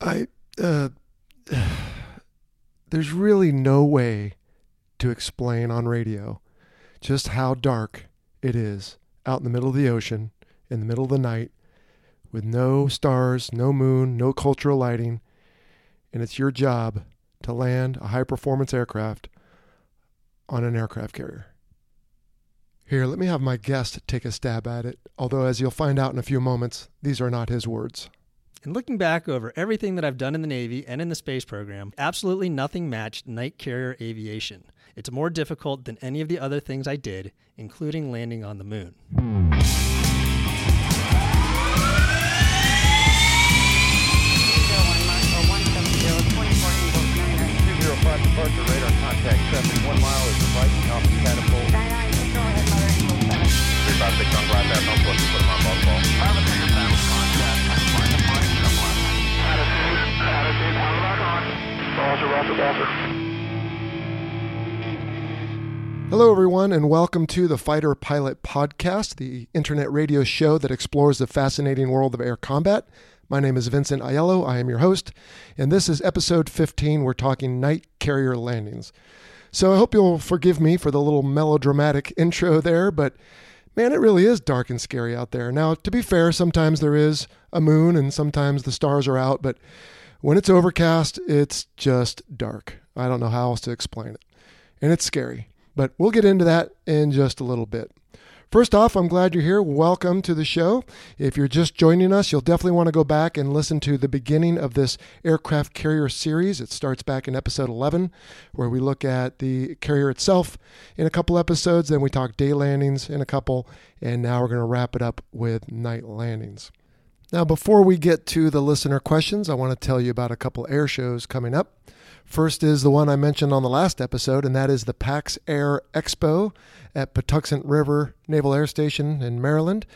I, uh, there's really no way to explain on radio just how dark it is out in the middle of the ocean, in the middle of the night, with no stars, no moon, no cultural lighting, and it's your job to land a high performance aircraft on an aircraft carrier. Here, let me have my guest take a stab at it, although, as you'll find out in a few moments, these are not his words. And looking back over everything that I've done in the Navy and in the space program, absolutely nothing matched night carrier aviation. It's more difficult than any of the other things I did, including landing on the moon. Departure radar contact 71 mile is catapult. Hello, everyone, and welcome to the Fighter Pilot Podcast, the internet radio show that explores the fascinating world of air combat. My name is Vincent Aiello. I am your host, and this is episode 15. We're talking night carrier landings. So I hope you'll forgive me for the little melodramatic intro there, but man, it really is dark and scary out there. Now, to be fair, sometimes there is a moon and sometimes the stars are out, but when it's overcast, it's just dark. I don't know how else to explain it. And it's scary, but we'll get into that in just a little bit. First off, I'm glad you're here. Welcome to the show. If you're just joining us, you'll definitely want to go back and listen to the beginning of this aircraft carrier series. It starts back in episode 11, where we look at the carrier itself in a couple episodes, then we talk day landings in a couple, and now we're going to wrap it up with night landings. Now, before we get to the listener questions, I want to tell you about a couple air shows coming up. First is the one I mentioned on the last episode, and that is the PAX Air Expo at Patuxent River Naval Air Station in Maryland.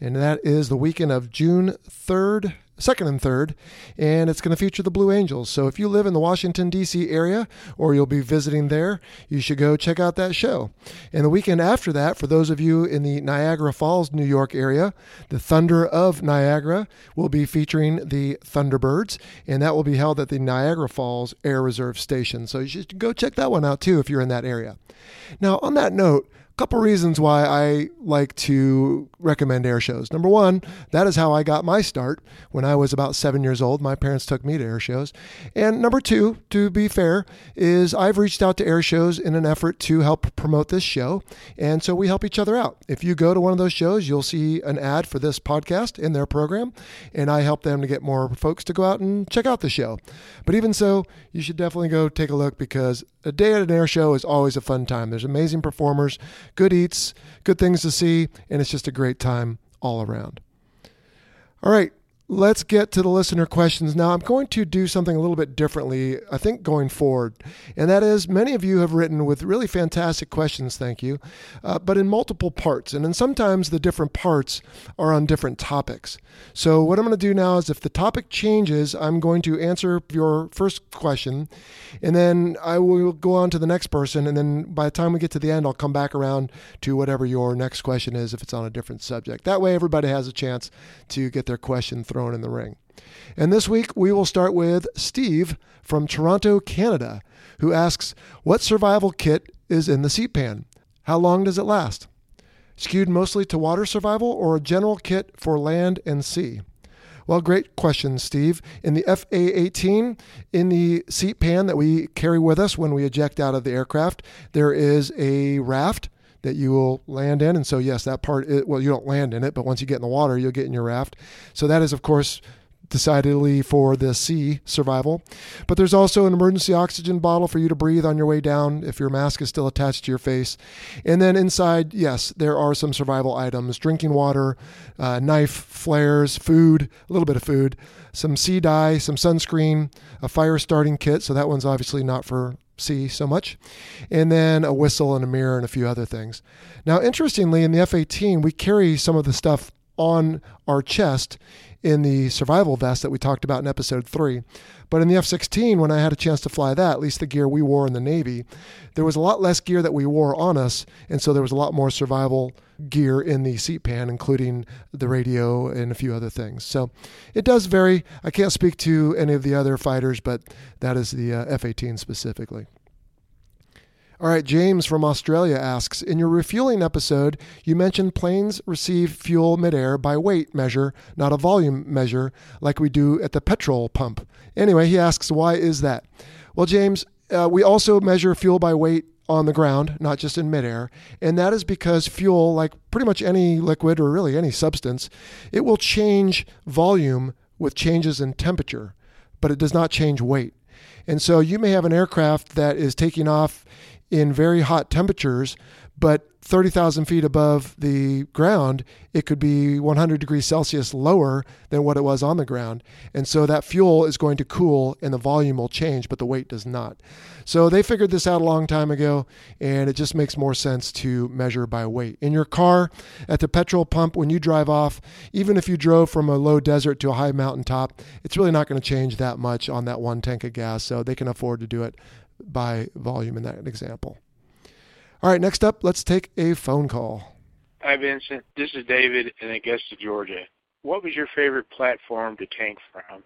And that is the weekend of June 3rd, 2nd and 3rd, and it's going to feature the Blue Angels. So if you live in the Washington, D.C. area or you'll be visiting there, you should go check out that show. And the weekend after that, for those of you in the Niagara Falls, New York area, the Thunder of Niagara will be featuring the Thunderbirds, and that will be held at the Niagara Falls Air Reserve Station. So you should go check that one out too if you're in that area. Now, on that note, a couple reasons why I like to recommend air shows. Number one, that is how I got my start when I was about seven years old. My parents took me to air shows. And number two, to be fair, is I've reached out to air shows in an effort to help promote this show. And so we help each other out. If you go to one of those shows, you'll see an ad for this podcast in their program. And I help them to get more folks to go out and check out the show. But even so, you should definitely go take a look because a day at an air show is always a fun time. There's amazing performers, good eats, good things to see, and it's just a great time all around. All right, Let's get to the listener questions now. I'm going to do something a little bit differently, I think, going forward. And that is, many of you have written with really fantastic questions, thank you, uh, but in multiple parts. And then sometimes the different parts are on different topics. So, what I'm going to do now is, if the topic changes, I'm going to answer your first question, and then I will go on to the next person. And then by the time we get to the end, I'll come back around to whatever your next question is if it's on a different subject. That way, everybody has a chance to get their question thrown thrown in the ring. And this week we will start with Steve from Toronto, Canada, who asks, What survival kit is in the seat pan? How long does it last? Skewed mostly to water survival or a general kit for land and sea? Well, great question, Steve. In the FA 18, in the seat pan that we carry with us when we eject out of the aircraft, there is a raft that you will land in. And so, yes, that part, well, you don't land in it, but once you get in the water, you'll get in your raft. So that is, of course, decidedly for the sea survival. But there's also an emergency oxygen bottle for you to breathe on your way down if your mask is still attached to your face. And then inside, yes, there are some survival items drinking water, uh, knife, flares, food, a little bit of food, some sea dye, some sunscreen, a fire starting kit. So that one's obviously not for see so much, and then a whistle and a mirror and a few other things. Now, interestingly, in the F 18, we carry some of the stuff on our chest in the survival vest that we talked about in episode three. But in the F 16, when I had a chance to fly that, at least the gear we wore in the Navy, there was a lot less gear that we wore on us. And so there was a lot more survival gear in the seat pan, including the radio and a few other things. So it does vary. I can't speak to any of the other fighters, but that is the uh, F 18 specifically. All right, James from Australia asks In your refueling episode, you mentioned planes receive fuel midair by weight measure, not a volume measure, like we do at the petrol pump. Anyway, he asks, Why is that? Well, James, uh, we also measure fuel by weight on the ground, not just in midair. And that is because fuel, like pretty much any liquid or really any substance, it will change volume with changes in temperature, but it does not change weight. And so you may have an aircraft that is taking off in very hot temperatures, but 30,000 feet above the ground, it could be 100 degrees Celsius lower than what it was on the ground. And so that fuel is going to cool and the volume will change, but the weight does not. So they figured this out a long time ago, and it just makes more sense to measure by weight. In your car, at the petrol pump, when you drive off, even if you drove from a low desert to a high mountaintop, it's really not going to change that much on that one tank of gas. So they can afford to do it by volume in that example. All right, next up, let's take a phone call. Hi, Vincent. This is David in Augusta, Georgia. What was your favorite platform to tank from?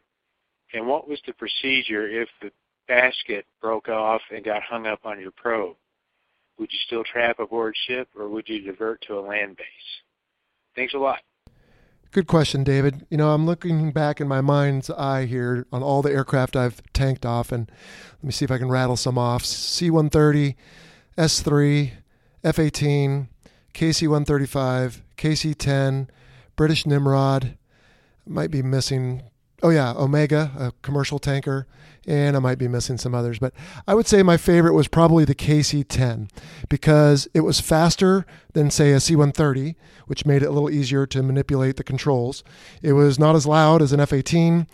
And what was the procedure if the basket broke off and got hung up on your probe? Would you still trap aboard ship or would you divert to a land base? Thanks a lot. Good question, David. You know, I'm looking back in my mind's eye here on all the aircraft I've tanked off, and let me see if I can rattle some off. C 130, S 3, F 18, KC 135, KC 10, British Nimrod. Might be missing, oh yeah, Omega, a commercial tanker, and I might be missing some others. But I would say my favorite was probably the KC 10 because it was faster than, say, a C 130, which made it a little easier to manipulate the controls. It was not as loud as an F 18,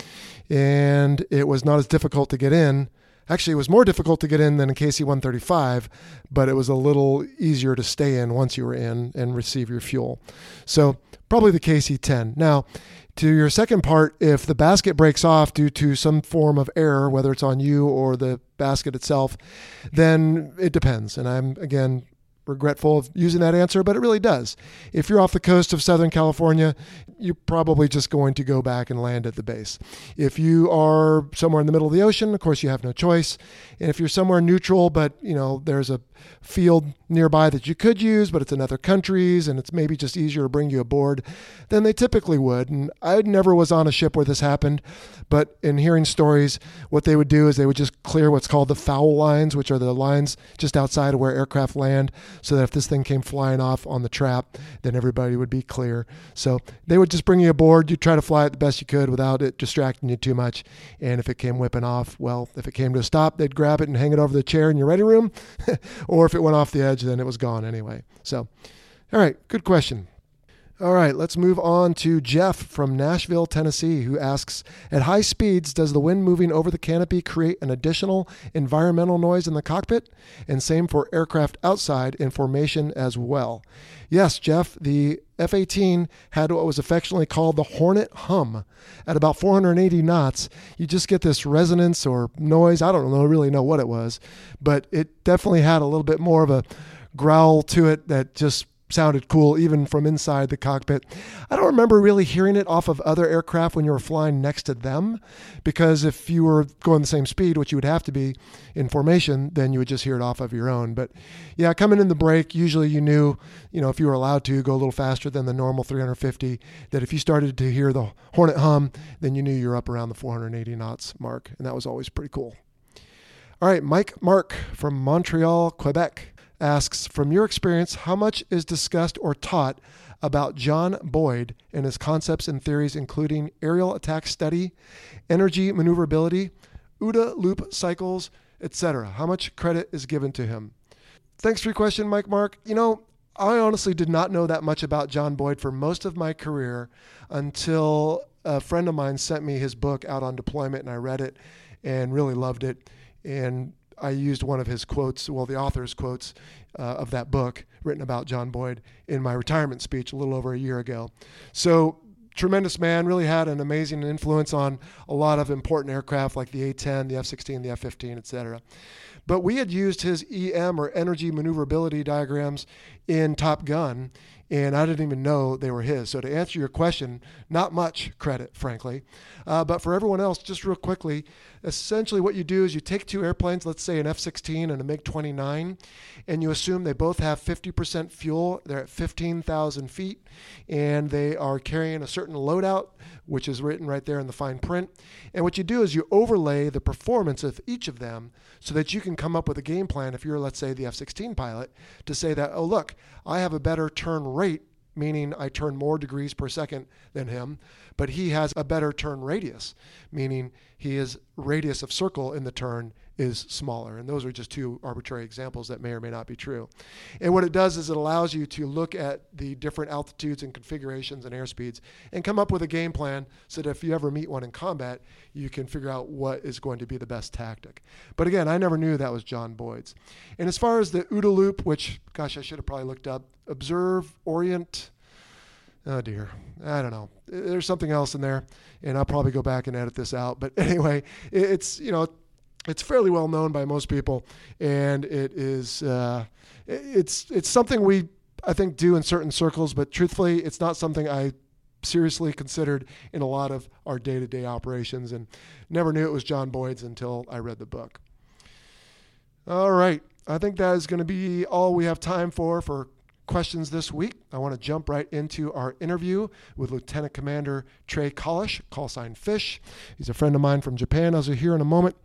and it was not as difficult to get in. Actually, it was more difficult to get in than a KC 135, but it was a little easier to stay in once you were in and receive your fuel. So, probably the KC 10. Now, to your second part, if the basket breaks off due to some form of error, whether it's on you or the basket itself, then it depends. And I'm, again, regretful of using that answer, but it really does. If you're off the coast of Southern California, you're probably just going to go back and land at the base. If you are somewhere in the middle of the ocean, of course you have no choice. And if you're somewhere neutral, but you know there's a field nearby that you could use, but it's in other countries and it's maybe just easier to bring you aboard, then they typically would. And I never was on a ship where this happened, but in hearing stories, what they would do is they would just clear what's called the foul lines, which are the lines just outside of where aircraft land, so that if this thing came flying off on the trap, then everybody would be clear. So they would just bring you aboard. You'd try to fly it the best you could without it distracting you too much. And if it came whipping off, well, if it came to a stop, they'd grab it and hang it over the chair in your ready room. or if it went off the edge, then it was gone anyway. So, all right, good question. All right, let's move on to Jeff from Nashville, Tennessee, who asks At high speeds, does the wind moving over the canopy create an additional environmental noise in the cockpit? And same for aircraft outside in formation as well. Yes, Jeff, the F 18 had what was affectionately called the Hornet hum. At about 480 knots, you just get this resonance or noise. I don't know, really know what it was, but it definitely had a little bit more of a growl to it that just sounded cool even from inside the cockpit. I don't remember really hearing it off of other aircraft when you were flying next to them, because if you were going the same speed, which you would have to be in formation, then you would just hear it off of your own. But yeah, coming in the break, usually you knew, you know, if you were allowed to go a little faster than the normal 350, that if you started to hear the Hornet hum, then you knew you're up around the 480 knots mark, and that was always pretty cool. All right, Mike Mark from Montreal, Quebec asks From your experience, how much is discussed or taught about John Boyd and his concepts and theories, including aerial attack study, energy maneuverability, OODA loop cycles, etc.? How much credit is given to him? Thanks for your question, Mike Mark. You know, I honestly did not know that much about John Boyd for most of my career until a friend of mine sent me his book out on deployment and I read it and really loved it. And I used one of his quotes, well, the author's quotes uh, of that book written about John Boyd in my retirement speech a little over a year ago. So, tremendous man, really had an amazing influence on a lot of important aircraft like the A 10, the F 16, the F 15, et cetera. But we had used his EM or energy maneuverability diagrams in Top Gun, and I didn't even know they were his. So, to answer your question, not much credit, frankly. Uh, but for everyone else, just real quickly, essentially what you do is you take two airplanes, let's say an F 16 and a MiG 29, and you assume they both have 50% fuel. They're at 15,000 feet, and they are carrying a certain loadout, which is written right there in the fine print. And what you do is you overlay the performance of each of them so that you can come up with a game plan if you're, let's say, the F 16 pilot to say that, oh, look, I have a better turn rate meaning I turn more degrees per second than him, but he has a better turn radius, meaning he is radius of circle in the turn is smaller. And those are just two arbitrary examples that may or may not be true. And what it does is it allows you to look at the different altitudes and configurations and airspeeds and come up with a game plan so that if you ever meet one in combat, you can figure out what is going to be the best tactic. But again, I never knew that was John Boyd's. And as far as the OODA loop, which, gosh, I should have probably looked up, observe, orient, oh dear, I don't know. There's something else in there, and I'll probably go back and edit this out. But anyway, it's you know it's fairly well known by most people, and it is uh, it's it's something we I think do in certain circles, but truthfully, it's not something I seriously considered in a lot of our day-to-day operations, and never knew it was John Boyd's until I read the book. All right, I think that is going to be all we have time for for questions this week. I want to jump right into our interview with Lieutenant Commander Trey Kalish, call sign Fish. He's a friend of mine from Japan, as you'll hear in a moment.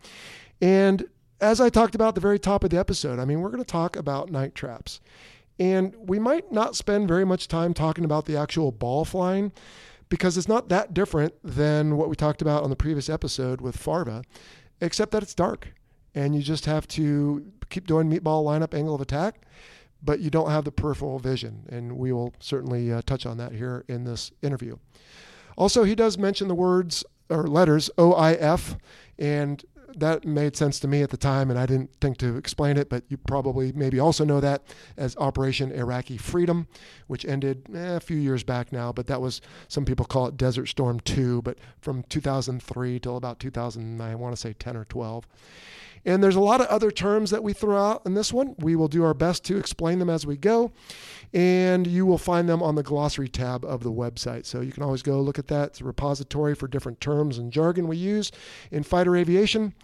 And as I talked about at the very top of the episode, I mean, we're going to talk about night traps. And we might not spend very much time talking about the actual ball flying because it's not that different than what we talked about on the previous episode with Farva, except that it's dark and you just have to keep doing meatball lineup angle of attack, but you don't have the peripheral vision. And we will certainly uh, touch on that here in this interview. Also, he does mention the words or letters OIF, and that made sense to me at the time, and I didn't think to explain it, but you probably maybe also know that as Operation Iraqi Freedom, which ended eh, a few years back now, but that was, some people call it Desert Storm 2, but from 2003 till about 2000, I want to say 10 or 12. And there's a lot of other terms that we throw out in this one. We will do our best to explain them as we go. And you will find them on the glossary tab of the website. So you can always go look at that. It's a repository for different terms and jargon we use in fighter aviation.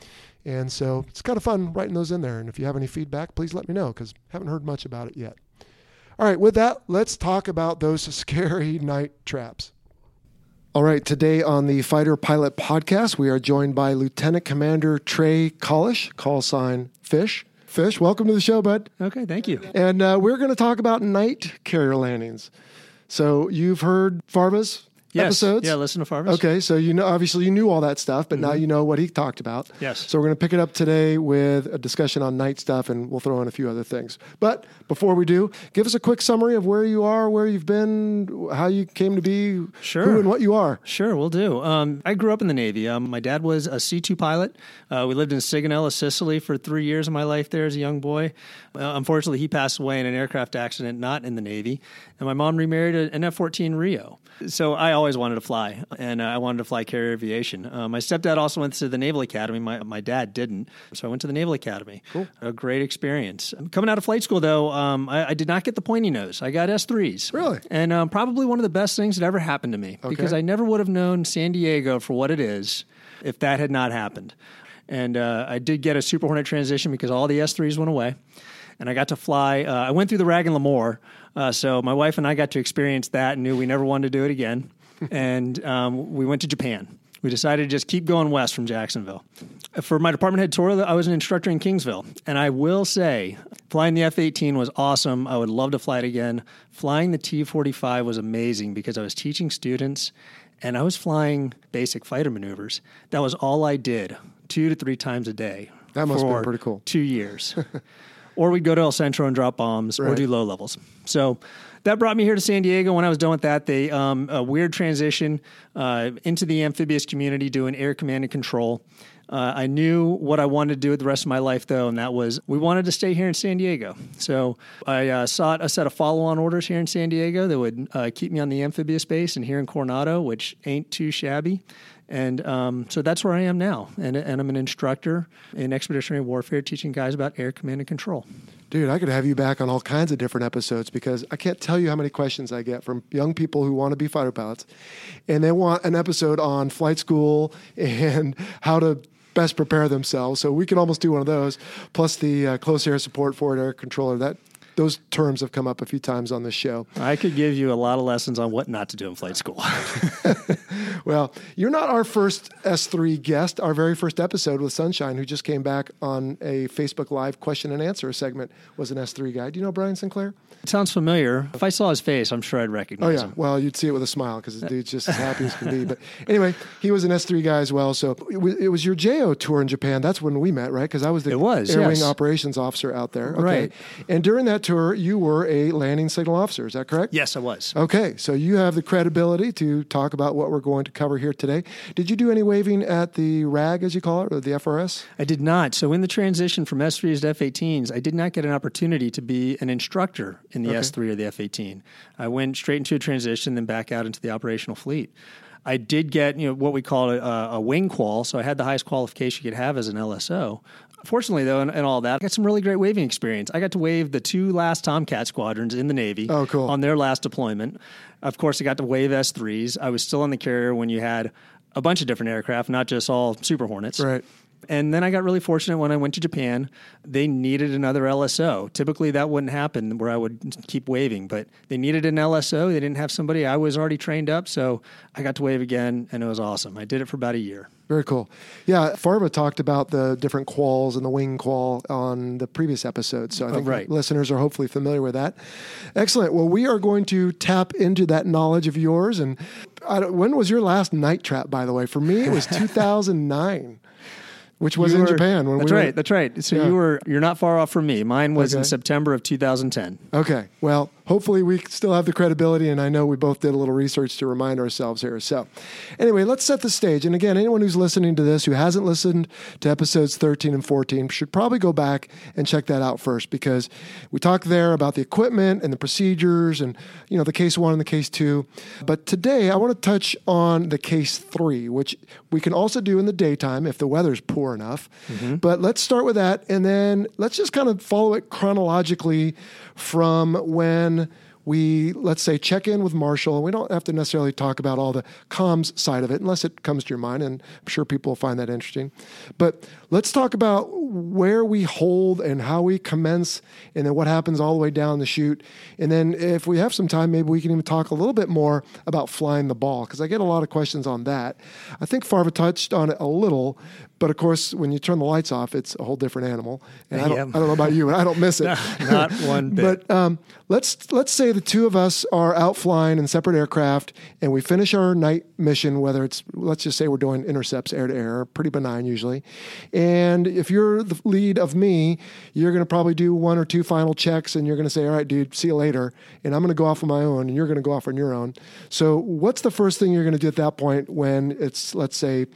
And so it's kind of fun writing those in there. And if you have any feedback, please let me know because haven't heard much about it yet. All right, with that, let's talk about those scary night traps. All right, today on the Fighter Pilot Podcast, we are joined by Lieutenant Commander Trey Collish, call sign Fish. Fish, welcome to the show, bud. Okay, thank you. And uh, we're going to talk about night carrier landings. So you've heard Farva's Yes. episodes? Yeah, listen to Farva's. Okay, so you know, obviously you knew all that stuff, but now you know what he talked about. Yes. So we're going to pick it up today with a discussion on night stuff, and we'll throw in a few other things. But before we do, give us a quick summary of where you are, where you've been, how you came to be, Sure. who and what you are. Sure, we'll do. Um, I grew up in the Navy. Um, my dad was a C 2 pilot. Uh, we lived in Sigonella, Sicily for three years of my life there as a young boy. Uh, unfortunately, he passed away in an aircraft accident, not in the Navy. And my mom remarried an F 14 RIO. So I always wanted to fly, and uh, I wanted to fly carrier aviation. Uh, my stepdad also went to the Naval Academy. My, my dad didn't. So I went to the Naval Academy. Cool. A great experience. Coming out of flight school, though, um, I, I did not get the pointy nose. I got S3s. Really? And um, probably one of the best things that ever happened to me because I never would have known San Diego for what it is if that had not happened. And uh, I did get a Super Hornet transition because all the S3s went away. And I got to fly. Uh, I went through the RAG and Lemoore. Uh, so my wife and I got to experience that and knew we never wanted to do it again. And um, we went to Japan. We decided to just keep going west from Jacksonville. For my department head tour, I was an instructor in Kingsville. And I will say, flying the F 18 was awesome. I would love to fly it again. Flying the T 45 was amazing because I was teaching students and I was flying basic fighter maneuvers. That was all I did, two to three times a day. That must have been pretty cool. Two years. or we'd go to El Centro and drop bombs or do low levels. So that brought me here to San Diego. When I was done with that, they um, a weird transition uh, into the amphibious community, doing air command and control. Uh, I knew what I wanted to do with the rest of my life, though, and that was we wanted to stay here in San Diego. So I uh, sought a set of follow-on orders here in San Diego that would uh, keep me on the amphibious base and here in Coronado, which ain't too shabby. And um, so that's where I am now, and, and I'm an instructor in expeditionary warfare, teaching guys about air command and control. Dude, I could have you back on all kinds of different episodes because I can't tell you how many questions I get from young people who want to be fighter pilots and they want an episode on flight school and how to best prepare themselves. So we can almost do one of those, plus the uh, close air support forward air controller. That those terms have come up a few times on this show. I could give you a lot of lessons on what not to do in flight school. Well, you're not our first S3 guest. Our very first episode with Sunshine, who just came back on a Facebook Live question and answer segment, was an S3 guy. Do you know Brian Sinclair? it sounds familiar. If I saw his face, I'm sure I'd recognize him. Oh yeah, him. well you'd see it with a smile because the dude's just as happy as can be. But anyway, he was an S three guy as well. So it was, your JO tour in Japan. That's when we met, right? Because I was the was, air wing operations officer out there. Okay. Right. And during that tour, you were a landing signal officer. Is that correct? Yes, I was. Okay, so you have the credibility to talk about what we're going to cover here today. Did you do any waving at the RAG, as you call it, or the FRS? I did not. So in the transition from S3s to F18s, I did not get an opportunity to be an instructor in the S3 or the F18. I went straight into a transition, then back out into the operational fleet. I did get you know what we call a, a wing qual, so I had the highest qualification you could have as an LSO. Fortunately, though, and, and all that, I got some really great waving experience. I got to wave the two last Tomcat squadrons in the Navy Oh, cool. on their last deployment. Of course, I got to wave S3s. I was still on the carrier when you had a bunch of different aircraft, not just all Super Hornets. Right. And then I got really fortunate when I went to Japan. They needed another LSO. Typically, that wouldn't happen where I would keep waving, but they needed an LSO. They didn't have somebody. I was already trained up, so I got to wave again, and it was awesome. I did it for about a year. Very cool. Yeah, Farva talked about the different quals and the wing qual on the previous episode. So I oh, think right. listeners are hopefully familiar with that. Excellent. Well, we are going to tap into that knowledge of yours. And I don't, when was your last night trap, by the way? For me, it was 2009, which was You in were- Japan. When that's we were- right. That's right. So Yeah. you were you're not far off from me. Mine was Okay. in September of 2010. Okay. Well, hopefully we still have the credibility, and I know we both did a little research to remind ourselves here. So, anyway, let's set the stage. And again, anyone who's listening to this who hasn't listened to episodes 13 and 14 should probably go back and check that out first because we talked there about the equipment and the procedures and, you know, the case one and the case two. But today I want to touch on the case three, which we can also do in the daytime if the weather's poor enough. Mm-hmm. But let's start with that, and then let's just kind of follow it chronologically from when we let's say check in with Marshall. and We don't have to necessarily talk about all the comms side of it unless it comes to your mind, and I'm sure people will find that interesting. But let's talk about where we hold and how we commence, and then what happens all the way down the chute. And then if we have some time, maybe we can even talk a little bit more about flying the ball because I get a lot of questions on that. I think Farva touched on it a little, but of course, when you turn the lights off, it's a whole different animal. And I, don't, I don't know about you, but I don't miss it. Not one bit. But um, let's let's say the two of us are out flying in separate aircraft, and we finish our night mission. Whether it's let's just say we're doing intercepts air to air, pretty benign usually. And if you're the lead of me, you're going to probably do one or two final checks, and you're going to say, "All right, dude, see you later." And I'm going to go off on my own, and you're going to go off on your own. So, what's the first thing you're going to do at that point when it's let's say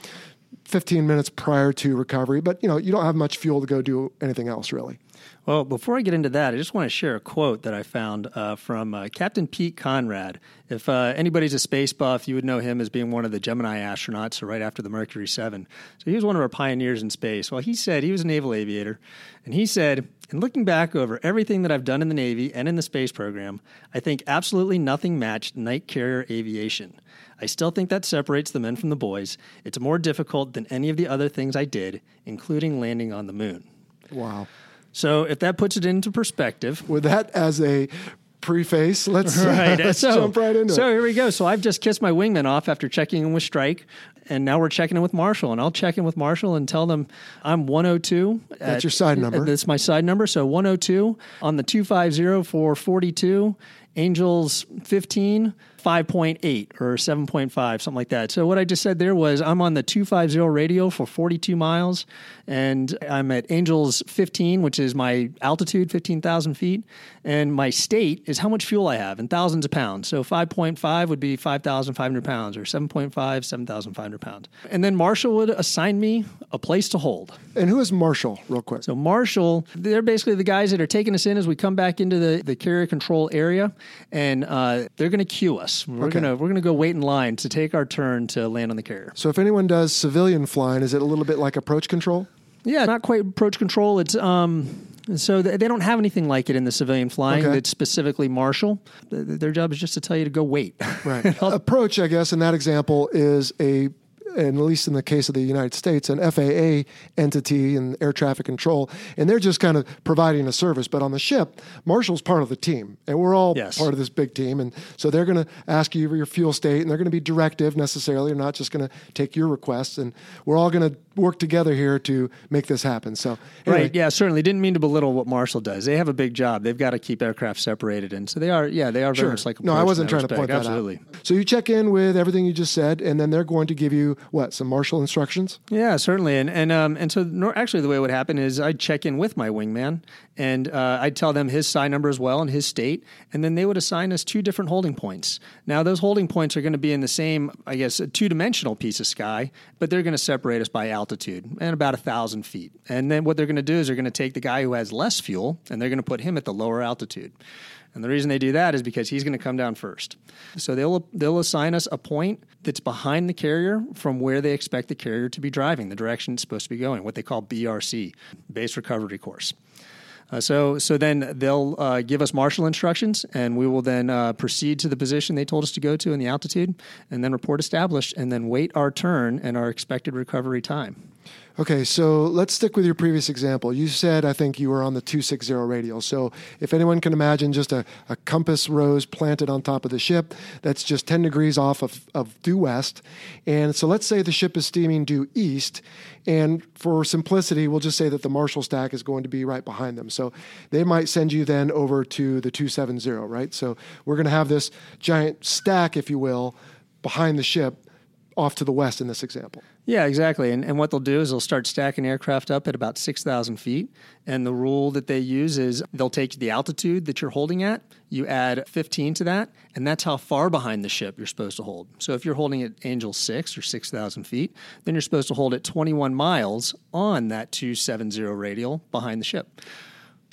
15 minutes prior to recovery, but you know you don't have much fuel to go do anything else really. Well, before I get into that, I just want to share a quote that I found uh, from uh, Captain Pete Conrad. If uh, anybody's a space buff, you would know him as being one of the Gemini astronauts, so right after the Mercury 7. So he was one of our pioneers in space. Well, he said he was a naval aviator, and he said, in looking back over everything that I've done in the Navy and in the space program, I think absolutely nothing matched night carrier aviation. I still think that separates the men from the boys. It's more difficult than any of the other things I did, including landing on the moon. Wow. So, if that puts it into perspective, with that as a preface, let's, right. let's so, jump right into so it. So here we go. So I've just kissed my wingman off after checking in with Strike, and now we're checking in with Marshall, and I'll check in with Marshall and tell them I'm 102. That's your side number. That's my side number. So 102 on the 250 for 42. Angels 15, 5.8 or 7.5, something like that. So what I just said there was I'm on the 250 radio for 42 miles, and I'm at Angels 15, which is my altitude, 15,000 feet, and my state is how much fuel I have in thousands of pounds. So 5.5 would be 5,500 pounds, or 7.5, 7,500 pounds. And then Marshall would assign me a place to hold. And who is Marshall, real quick? So Marshall, they're basically the guys that are taking us in as we come back into the, the carrier control area, and uh, they're going to cue us. We're Okay. gonna we're gonna go wait in line to take our turn to land on the carrier. So if anyone does civilian flying, is it a little bit like approach control? Yeah, not quite approach control. It's um, so they don't have anything like it in the civilian flying. Okay. That's specifically Marshall. Their job is just to tell you to go wait. Right. Approach, I guess, in that example is a, and at least in the case of the United States, an FAA entity and air traffic control, and they're just kind of providing a service. But on the ship, Marshall's part of the team, and we're all Yes. part of this big team. And so they're going to ask you for your fuel state, and they're going to be directive necessarily, they're not just going to take your requests. And we're all going to work together here to make this happen. So, anyway, Right. Yeah. Certainly. Didn't mean to belittle what Marshall does. They have a big job. They've got to keep aircraft separated, and so they are. Yeah, they are very Sure. much like. no, I wasn't trying to respect. point that out. Absolutely. So you check in with everything you just said, and then they're going to give you what some marshal instructions. Yeah, certainly, and and um, and so nor, actually the way it would happen is I'd check in with my wingman, and uh, I'd tell them his side number as well and his state, and then they would assign us two different holding points. Now those holding points are going to be in the same, I guess, two dimensional piece of sky, but they're going to separate us by altitude and about a thousand feet. And then what they're going to do is they're going to take the guy who has less fuel and they're going to put him at the lower altitude. And the reason they do that is because he's going to come down first. So they'll they'll assign us a point that's behind the carrier from where they expect the carrier to be driving, the direction it's supposed to be going, what they call BRC, base recovery course. Uh, so, so then they'll uh, give us marshal instructions, and we will then uh, proceed to the position they told us to go to in the altitude, and then report established, and then wait our turn and our expected recovery time. Okay, so let's stick with your previous example. You said, I think you were on the 260 radial. So if anyone can imagine just a, a compass rose planted on top of the ship, that's just 10 degrees off of, of due west. And so let's say the ship is steaming due east. And for simplicity, we'll just say that the Marshall stack is going to be right behind them. So they might send you then over to the 270, right? So we're going to have this giant stack, if you will, behind the ship off to the west in this example. Yeah, exactly. And, and what they'll do is they'll start stacking aircraft up at about 6,000 feet. And the rule that they use is they'll take the altitude that you're holding at, you add 15 to that, and that's how far behind the ship you're supposed to hold. So if you're holding at Angel 6 or 6,000 feet, then you're supposed to hold at 21 miles on that 270 radial behind the ship.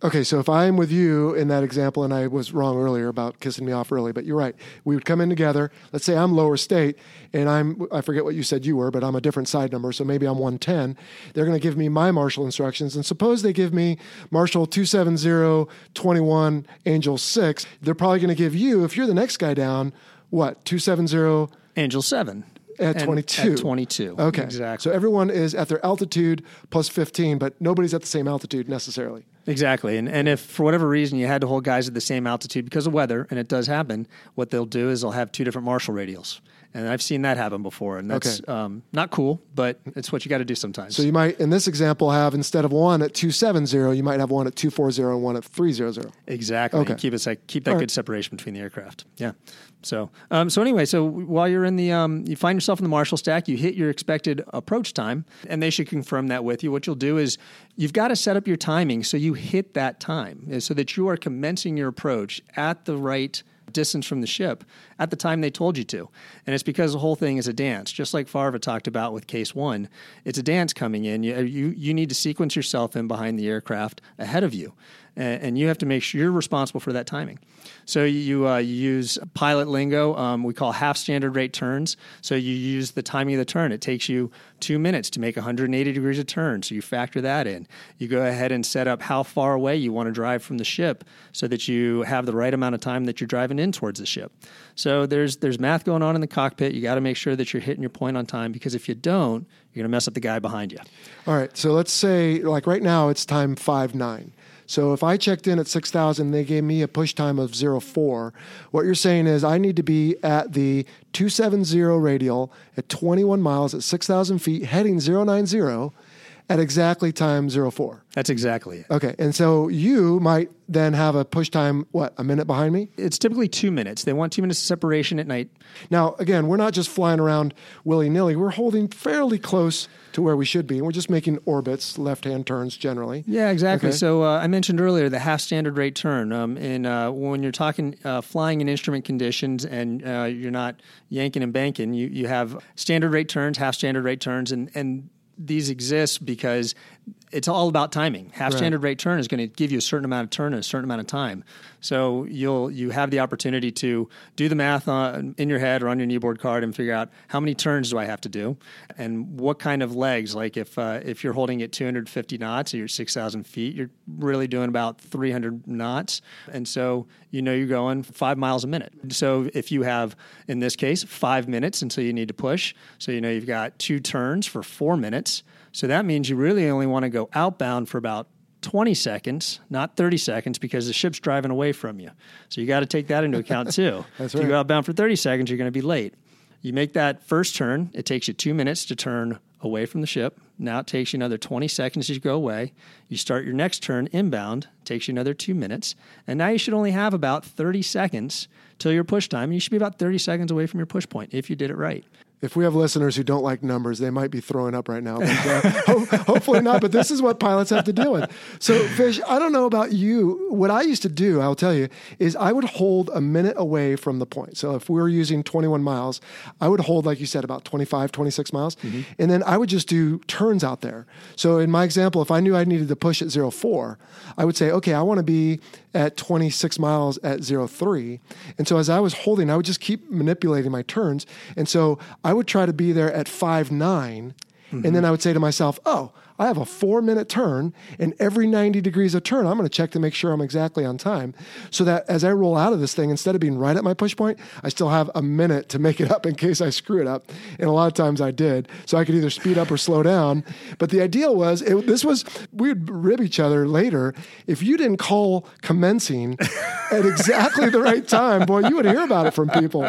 Okay, so if I'm with you in that example, and I was wrong earlier about kissing me off early, but you're right. We would come in together. Let's say I'm lower state, and I'm I forget what you said you were, but I'm a different side number, so maybe I'm 110. They're going to give me my Marshall instructions, and suppose they give me Marshall 270 21 Angel 6. They're probably going to give you, if you're the next guy down, what 270 Angel 7. at And 22. At 22. Okay, Exactly. So everyone is at their altitude plus 15, but nobody's at the same altitude necessarily. Exactly. And, and if for whatever reason you had to hold guys at the same altitude because of weather, and it does happen, what they'll do is they'll have two different Marshall radials. And I've seen that happen before. And that's Okay. um, not cool, but it's what you got to do sometimes. So you might, in this example, have instead of one at 270, you might have one at 240 and one at 300. exactly. Okay. Keep, it, like, keep that All right. good separation between the aircraft. Yeah. So, um, so anyway, so while you're in the, um, you find yourself in the Marshall stack, you hit your expected approach time, and they should confirm that with you. What you'll do is you've got to set up your timing so you hit that time, uh, so that you are commencing your approach at the right distance from the ship at the time they told you to. And it's because the whole thing is a dance, just like Farva talked about with case one. It's a dance coming in. You, you, you need to sequence yourself in behind the aircraft ahead of you. And, and you have to make sure you're responsible for that timing. So you, uh, you use pilot lingo, um, we call half standard rate turns. So you use the timing of the turn. It takes you two minutes to make 180 degrees of turn. So you factor that in. You go ahead and set up how far away you want to drive from the ship so that you have the right amount of time that you're driving in towards the ship. So there's there's math going on in the cockpit. You got to make sure that you're hitting your point on time because if you don't, you're going to mess up the guy behind you. All right. So let's say, like right now, it's time 5 9. So if I checked in at 6,000, they gave me a push time of 04. What you're saying is I need to be at the 270 radial at 21 miles at 6,000 feet, heading 090 at exactly time 04. That's exactly it. Okay. And so you might then have a push time, what, a minute behind me? It's typically two minutes. They want two minutes of separation at night. Now, again, we're not just flying around willy nilly. We're holding fairly close to where we should be. And we're just making orbits, left hand turns generally. Yeah, exactly. Okay. So uh, I mentioned earlier the half standard rate turn. Um, and uh, when you're talking uh, flying in instrument conditions and uh, you're not yanking and banking, you, you have standard rate turns, half standard rate turns, and, and these exist because it's all about timing. Half Right. standard rate turn is going to give you a certain amount of turn in a certain amount of time. So you'll you have the opportunity to do the math on, in your head or on your kneeboard card and figure out how many turns do I have to do, and what kind of legs. Like if uh, if you're holding at 250 knots or you're 6,000 feet, you're really doing about 300 knots, and so you know you're going five miles a minute. So if you have in this case five minutes until you need to push, so you know you've got two turns for four minutes. So that means you really only want to go outbound for about 20 seconds, not 30 seconds, because the ship's driving away from you. So you got to take that into account too. That's if you go outbound for 30 seconds, you're going to be late. You make that first turn, it takes you two minutes to turn away from the ship. Now it takes you another 20 seconds as you go away. You start your next turn inbound, takes you another two minutes. And now you should only have about 30 seconds till your push time. And You should be about 30 seconds away from your push point if you did it right. If we have listeners who don't like numbers, they might be throwing up right now. But, uh, ho- hopefully not. But this is what pilots have to deal with. So, Fish, I don't know about you. What I used to do, I'll tell you, is I would hold a minute away from the point. So, if we were using 21 miles, I would hold, like you said, about 25, 26 miles. And then I would just do turns out there. So, in my example, if I knew I needed to push at 04, I would say, okay, I want to be at 26 miles at 03. And so as I was holding, I would just keep manipulating my turns. And so I would try to be there at 5 9. And mm-hmm. then I would say to myself, oh, I have a four minute turn, and every 90 degrees of turn, I'm going to check to make sure I'm exactly on time. So that as I roll out of this thing, instead of being right at my push point, I still have a minute to make it up in case I screw it up. And a lot of times I did. So I could either speed up or slow down. But the idea was it, this was, we would rib each other later. If you didn't call commencing at exactly the right time, boy, you would hear about it from people.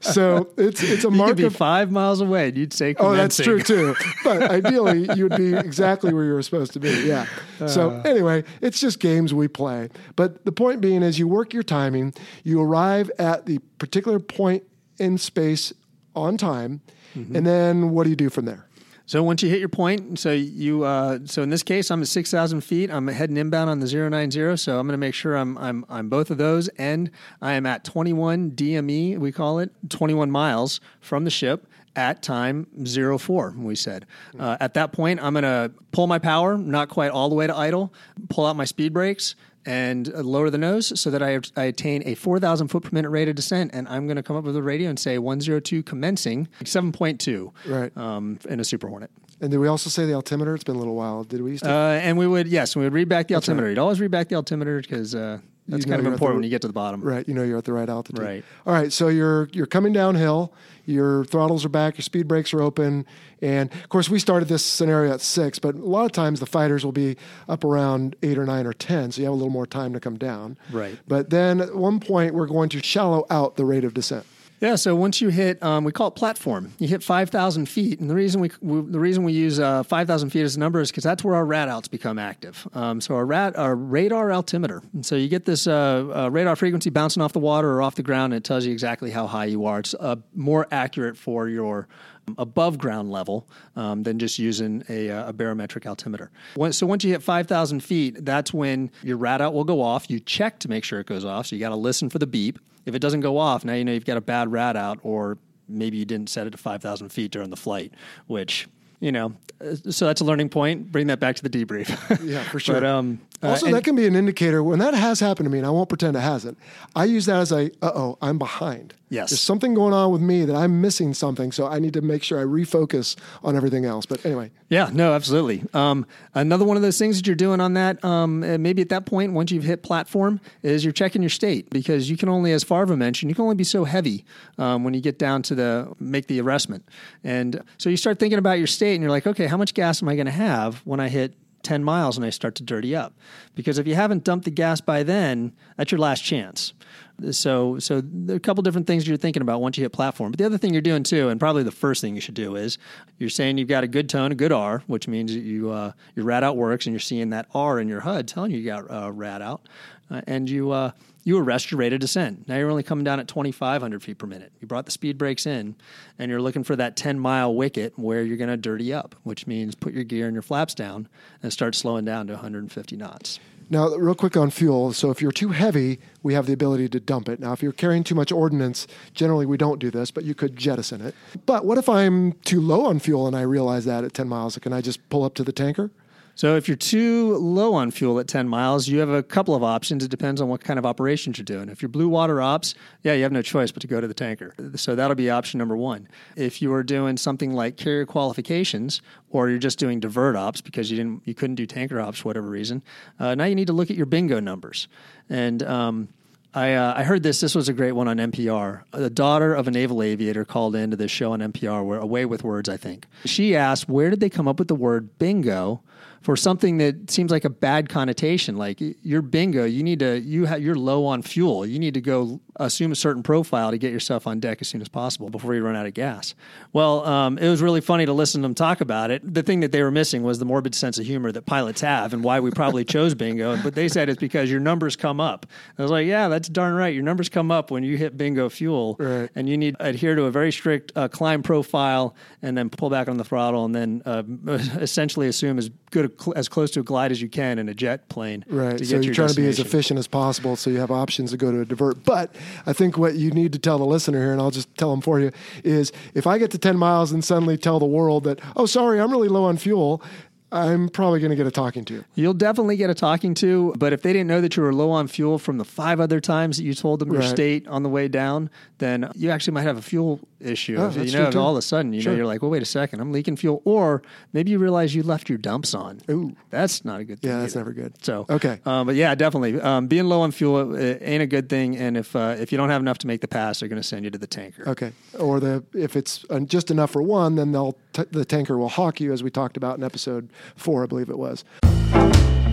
So it's, it's a You mark could be of five miles away and you'd say, Oh, that's true too. But ideally, you would be exactly where you were supposed to be. Yeah. So anyway, it's just games we play. But the point being is, you work your timing. You arrive at the particular point in space on time, and then what do you do from there? So once you hit your point, so you uh, so in this case, I'm at six thousand feet. I'm heading inbound on the 090, so I'm going to make sure I'm I'm I'm both of those, and I am at 21 DME. We call it 21 miles from the ship at time 04, We said uh, at that point, I'm going to pull my power, not quite all the way to idle, pull out my speed brakes. And lower the nose so that I, I attain a 4,000 foot per minute rate of descent. And I'm going to come up with a radio and say 102 commencing 7.2 Right. um, in a Super Hornet. And did we also say the altimeter? It's been a little while. Did we used to? Uh, and we would, yes, we would read back the altimeter. You'd always read back the altimeter because uh, that's You know kind of you're the- important when you get to the bottom. Right, you know you're at the right altitude. Right. All right, so you're you're coming downhill. Your throttles are back. Your speed brakes are open, and of course we started this scenario at six, but a lot of times the fighters will be up around eight or nine or ten, so you have a little more time to come down. Right. But then at one point we're going to shallow out the rate of descent. Yeah. So once you hit, um, we call it platform. You hit five thousand feet, and the reason we, we the reason we use uh, five thousand feet as a number is because that's where our radalts become active. Um, so our rad, our radar altimeter. And so you get this uh, uh, radar frequency bouncing off the water or off the ground, and it tells you exactly how high you are. It's uh, more accurate for your above ground level um, than just using a, uh, a barometric altimeter. So once you hit 5,000 feet, that's when your radalt will go off. You check to make sure it goes off. So you got to listen for the beep. If it doesn't go off, now you know you've got a bad radalt, or maybe you didn't set it to 5,000 feet during the flight, which, you know, uh, so that's a learning point. Bring that back to the debrief. Yeah, for sure. But, um, Also, and- that can be an indicator when that has happened to me, and I won't pretend it hasn't. I use that as a, uh oh, I'm behind. Yes. There's something going on with me that I'm missing something, so I need to make sure I refocus on everything else. But anyway, Yeah, no, absolutely. Um, another one of those things that you're doing on that, um, uh, maybe at that point, once you've hit platform, is you're checking your state because you can only, as Farva mentioned, you can only be so heavy um, when you get down to the make the arrestment. And so you start thinking about your state and you're like, okay, how much gas am I going to have when I hit 10 miles and I start to dirty up. Because if you haven't dumped the gas by then, that's your last chance. So, so there are a couple different things you're thinking about once you hit platform. But the other thing you're doing too, and probably the first thing you should do is you're saying you've got a good tone, a good R, which means you uh, your radalt works, and you're seeing that R in your HUD telling you you got uh, radalt, uh, and you uh, you arrest your rate of descent. Now you're only coming down at 2,500 feet per minute. You brought the speed brakes in, and you're looking for that 10 mile wicket where you're going to dirty up, which means put your gear and your flaps down and start slowing down to 150 knots. Now, real quick on fuel. So, if you're too heavy, we have the ability to dump it. Now, if you're carrying too much ordnance, generally we don't do this, but you could jettison it. But what if I'm too low on fuel and I realize that at 10 miles? Can I just pull up to the tanker? So if you're too low on fuel at 10 miles, you have a couple of options. It depends on what kind of operations you're doing. If you're blue water ops, yeah, you have no choice but to go to the tanker. So that'll be option number one. If you are doing something like carrier qualifications, or you're just doing divert ops because you didn't, you couldn't do tanker ops for whatever reason, uh, now you need to look at your bingo numbers. And um, I, uh, I heard this. This was a great one on NPR. The daughter of a naval aviator called into this show on NPR, where A Way with Words, I think. She asked, "Where did they come up with the word bingo?" For something that seems like a bad connotation. Like you're bingo, you need to you ha- you're low on fuel. You need to go assume a certain profile to get yourself on deck as soon as possible before you run out of gas. Well, um, it was really funny to listen to them talk about it. The thing that they were missing was the morbid sense of humor that pilots have and why we probably chose bingo. But they said it's because your numbers come up. I was like, yeah, that's darn right. Your numbers come up when you hit bingo fuel, right. and you need to adhere to a very strict uh, climb profile and then pull back on the throttle and then uh, essentially assume as good a, as close to a glide as you can in a jet plane. Right. so you're trying to be as efficient as possible, so you have options to go to a divert. But I think what you need to tell the listener here, and I'll just tell them for you, is if I get to 10 miles and suddenly tell the world that, oh, sorry, I'm really low on fuel, I'm probably going to get a talking to. You'll definitely get a talking to, but if they didn't know that you were low on fuel from the five other times that you told them your right. state on the way down, then you actually might have a fuel issue. Oh, you know, all of a sudden, you sure. know, you're like, well, wait a second, I'm leaking fuel, or maybe you realize you left your dumps on. Ooh, that's not a good thing. Yeah, that's either. never good. So okay, um, but yeah, definitely, um, being low on fuel uh, ain't a good thing, and if uh, if you don't have enough to make the pass, they're going to send you to the tanker. Okay, or the if it's just enough for one, then they'll t- the tanker will hawk you, as we talked about in episode four, I believe it was.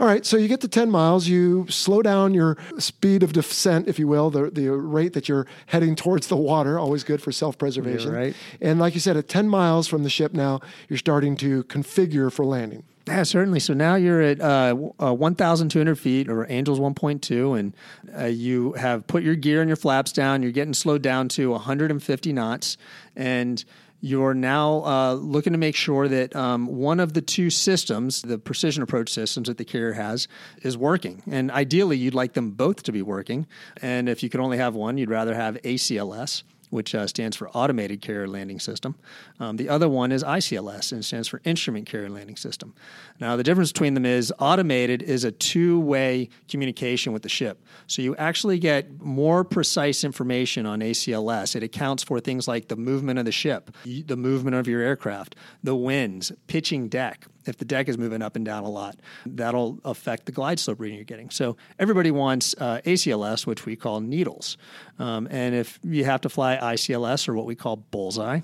All right, so you get to 10 miles, you slow down your speed of descent, if you will, the, the rate that you're heading towards the water, always good for self preservation. Right. And like you said, at 10 miles from the ship now, you're starting to configure for landing. Yeah, certainly. So now you're at uh, uh, 1,200 feet, or Angels 1.2, and uh, you have put your gear and your flaps down. You're getting slowed down to 150 knots, and you're now uh, looking to make sure that um, one of the two systems, the precision approach systems that the carrier has, is working. And ideally, you'd like them both to be working. And if you could only have one, you'd rather have ACLS which uh, stands for Automated Carrier Landing System. Um, the other one is ICLS, and stands for Instrument Carrier Landing System. Now, the difference between them is automated is a two way communication with the ship. So you actually get more precise information on ACLS. It accounts for things like the movement of the ship, the movement of your aircraft, the winds, pitching deck, if the deck is moving up and down a lot, that'll affect the glide slope reading you're getting. So everybody wants uh, ACLS, which we call needles. Um, and if you have to fly ICLS or what we call bullseye,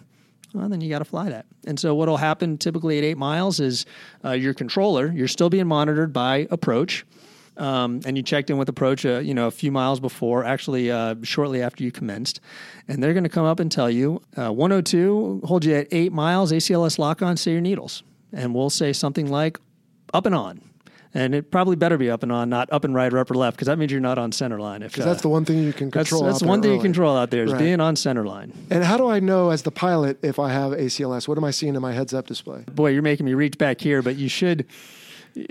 well, then you got to fly that. And so what will happen typically at eight miles is uh, your controller, you're still being monitored by approach. Um, and you checked in with approach, uh, you know, a few miles before, actually uh, shortly after you commenced, and they're going to come up and tell you, uh, 102, hold you at eight miles, ACLS lock on, say your needles and we'll say something like up and on. And it probably better be up and on, not up and right or up or left, because that means you're not on center line. If Because that's uh, the one thing you can control. that's out the one thing you control out there is Right. being on center line. And how do I know as the pilot if I have ACLS? What am I seeing in my heads up display? Boy, you're making me reach back here, but you should,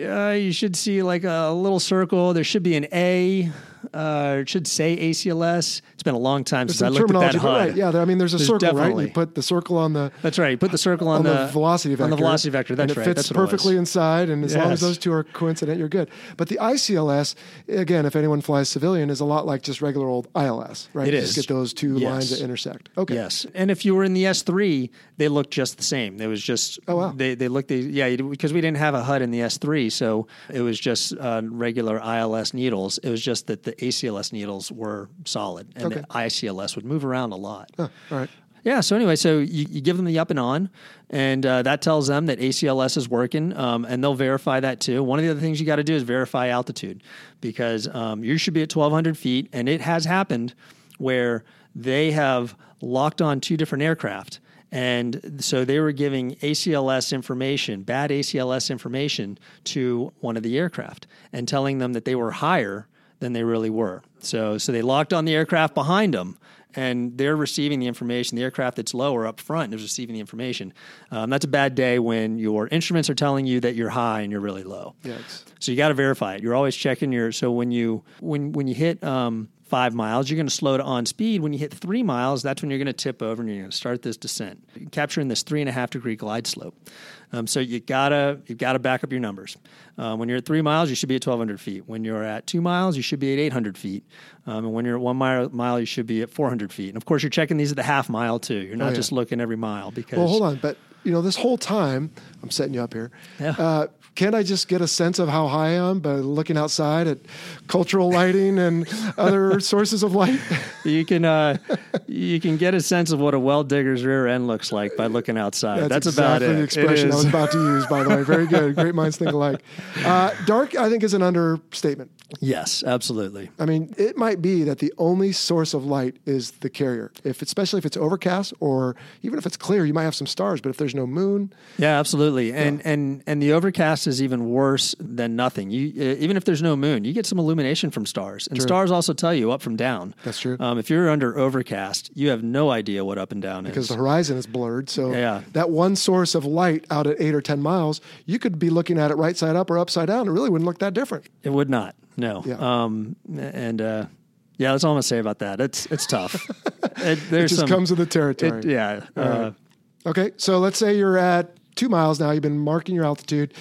uh, you should see like a little circle. There should be an A. Uh, it should say ACLS. It's been a long time There's since I looked at that HUD. right? Yeah, there, I mean, there's a There's circle, right? You put the circle on the That's right. You put the circle on, on the, velocity vector. On the velocity vector. That's and it right. fits That's what it perfectly inside, and as long as those two are coincident, you're good. But the ICLS, again, if anyone flies civilian, is a lot like just regular old ILS, right? It You is. Just get those two Yes. lines that intersect. Okay. Yes, and if you were in the S three, they looked just the same. They was just Oh, wow. They they looked they, yeah because we didn't have a HUD in the S three, so it was just uh, regular ILS needles. It was just that the ACLS needles were solid, and Okay. the ICLS would move around a lot. Huh, all right. Yeah. So anyway, so you, you give them the up and on, and uh, that tells them that ACLS is working, um, and they'll verify that too. One of the other things you got to do is verify altitude, because um, you should be at 1,200 feet, and it has happened where they have locked on two different aircraft. And so they were giving ACLS information, bad ACLS information to one of the aircraft and telling them that they were higher than they really were. So, so they locked on the aircraft behind them, and they're receiving the information. The aircraft that's lower up front is receiving the information. Um, that's a bad day when your instruments are telling you that you're high and you're really low. It's, So you got to verify it. You're always checking your. So when you when when you hit um, five miles, you're going to slow to on speed. When you hit three miles, that's when you're going to tip over and you're going to start this descent, capturing this three and a half degree glide slope. Um, so you gotta you gotta back up your numbers. Um, when you're at three miles, you should be at 1,200 feet. When you're at two miles, you should be at 800 feet. Um, and when you're at one mile, mile, you should be at 400 feet. And of course, you're checking these at the half mile too. You're not Oh, yeah. just looking every mile because. well, hold on. But, you know, this whole time, I'm setting you up here. Yeah. Uh, can't I just get a sense of how high I am by looking outside at cultural lighting and other sources of light? You can uh, you can get a sense of what a well digger's rear end looks like by looking outside. That's, about exactly it. the expression It I was about to use, by the way. Very good. Great minds think alike. Uh, dark, I think, is an understatement. Yes, absolutely. I mean, it might be that the only source of light is the carrier. If especially if it's overcast or even if it's clear, you might have some stars. But if there's no moon, Yeah, absolutely. And and and the overcast is even worse than nothing. You even if there's no moon, you get some illumination from stars, and stars also tell you up from down. That's true. Um, if you're under overcast, you have no idea what up and down because is. Because the horizon is blurred, so Yeah. that one source of light out at eight or ten miles, you could be looking at it right side up or upside down. It really wouldn't look that different. It would not. No. Yeah. Um, and uh, yeah, that's all I'm gonna say about that. It's it's tough. it, It just some. comes with the territory. it, yeah. Uh, Okay, so let's say you're at two miles now. You've been marking your altitude.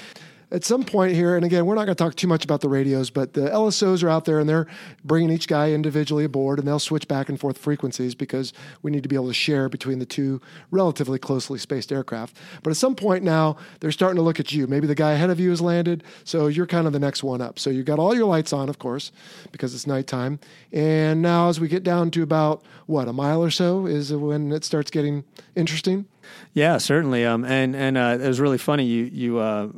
At some point here, and again, we're not going to talk too much about the radios, but the LSOs are out there and they're bringing each guy individually aboard and they'll switch back and forth frequencies because we need to be able to share between the two relatively closely spaced aircraft. But at some point now, they're starting to look at you. Maybe the guy ahead of you has landed, so you're kind of the next one up. So you've got all your lights on, of course, because it's nighttime. And now, as we get down to about what a mile or so, is when it starts getting interesting. Yeah, certainly. Um, and and uh, it was really funny. You you uh,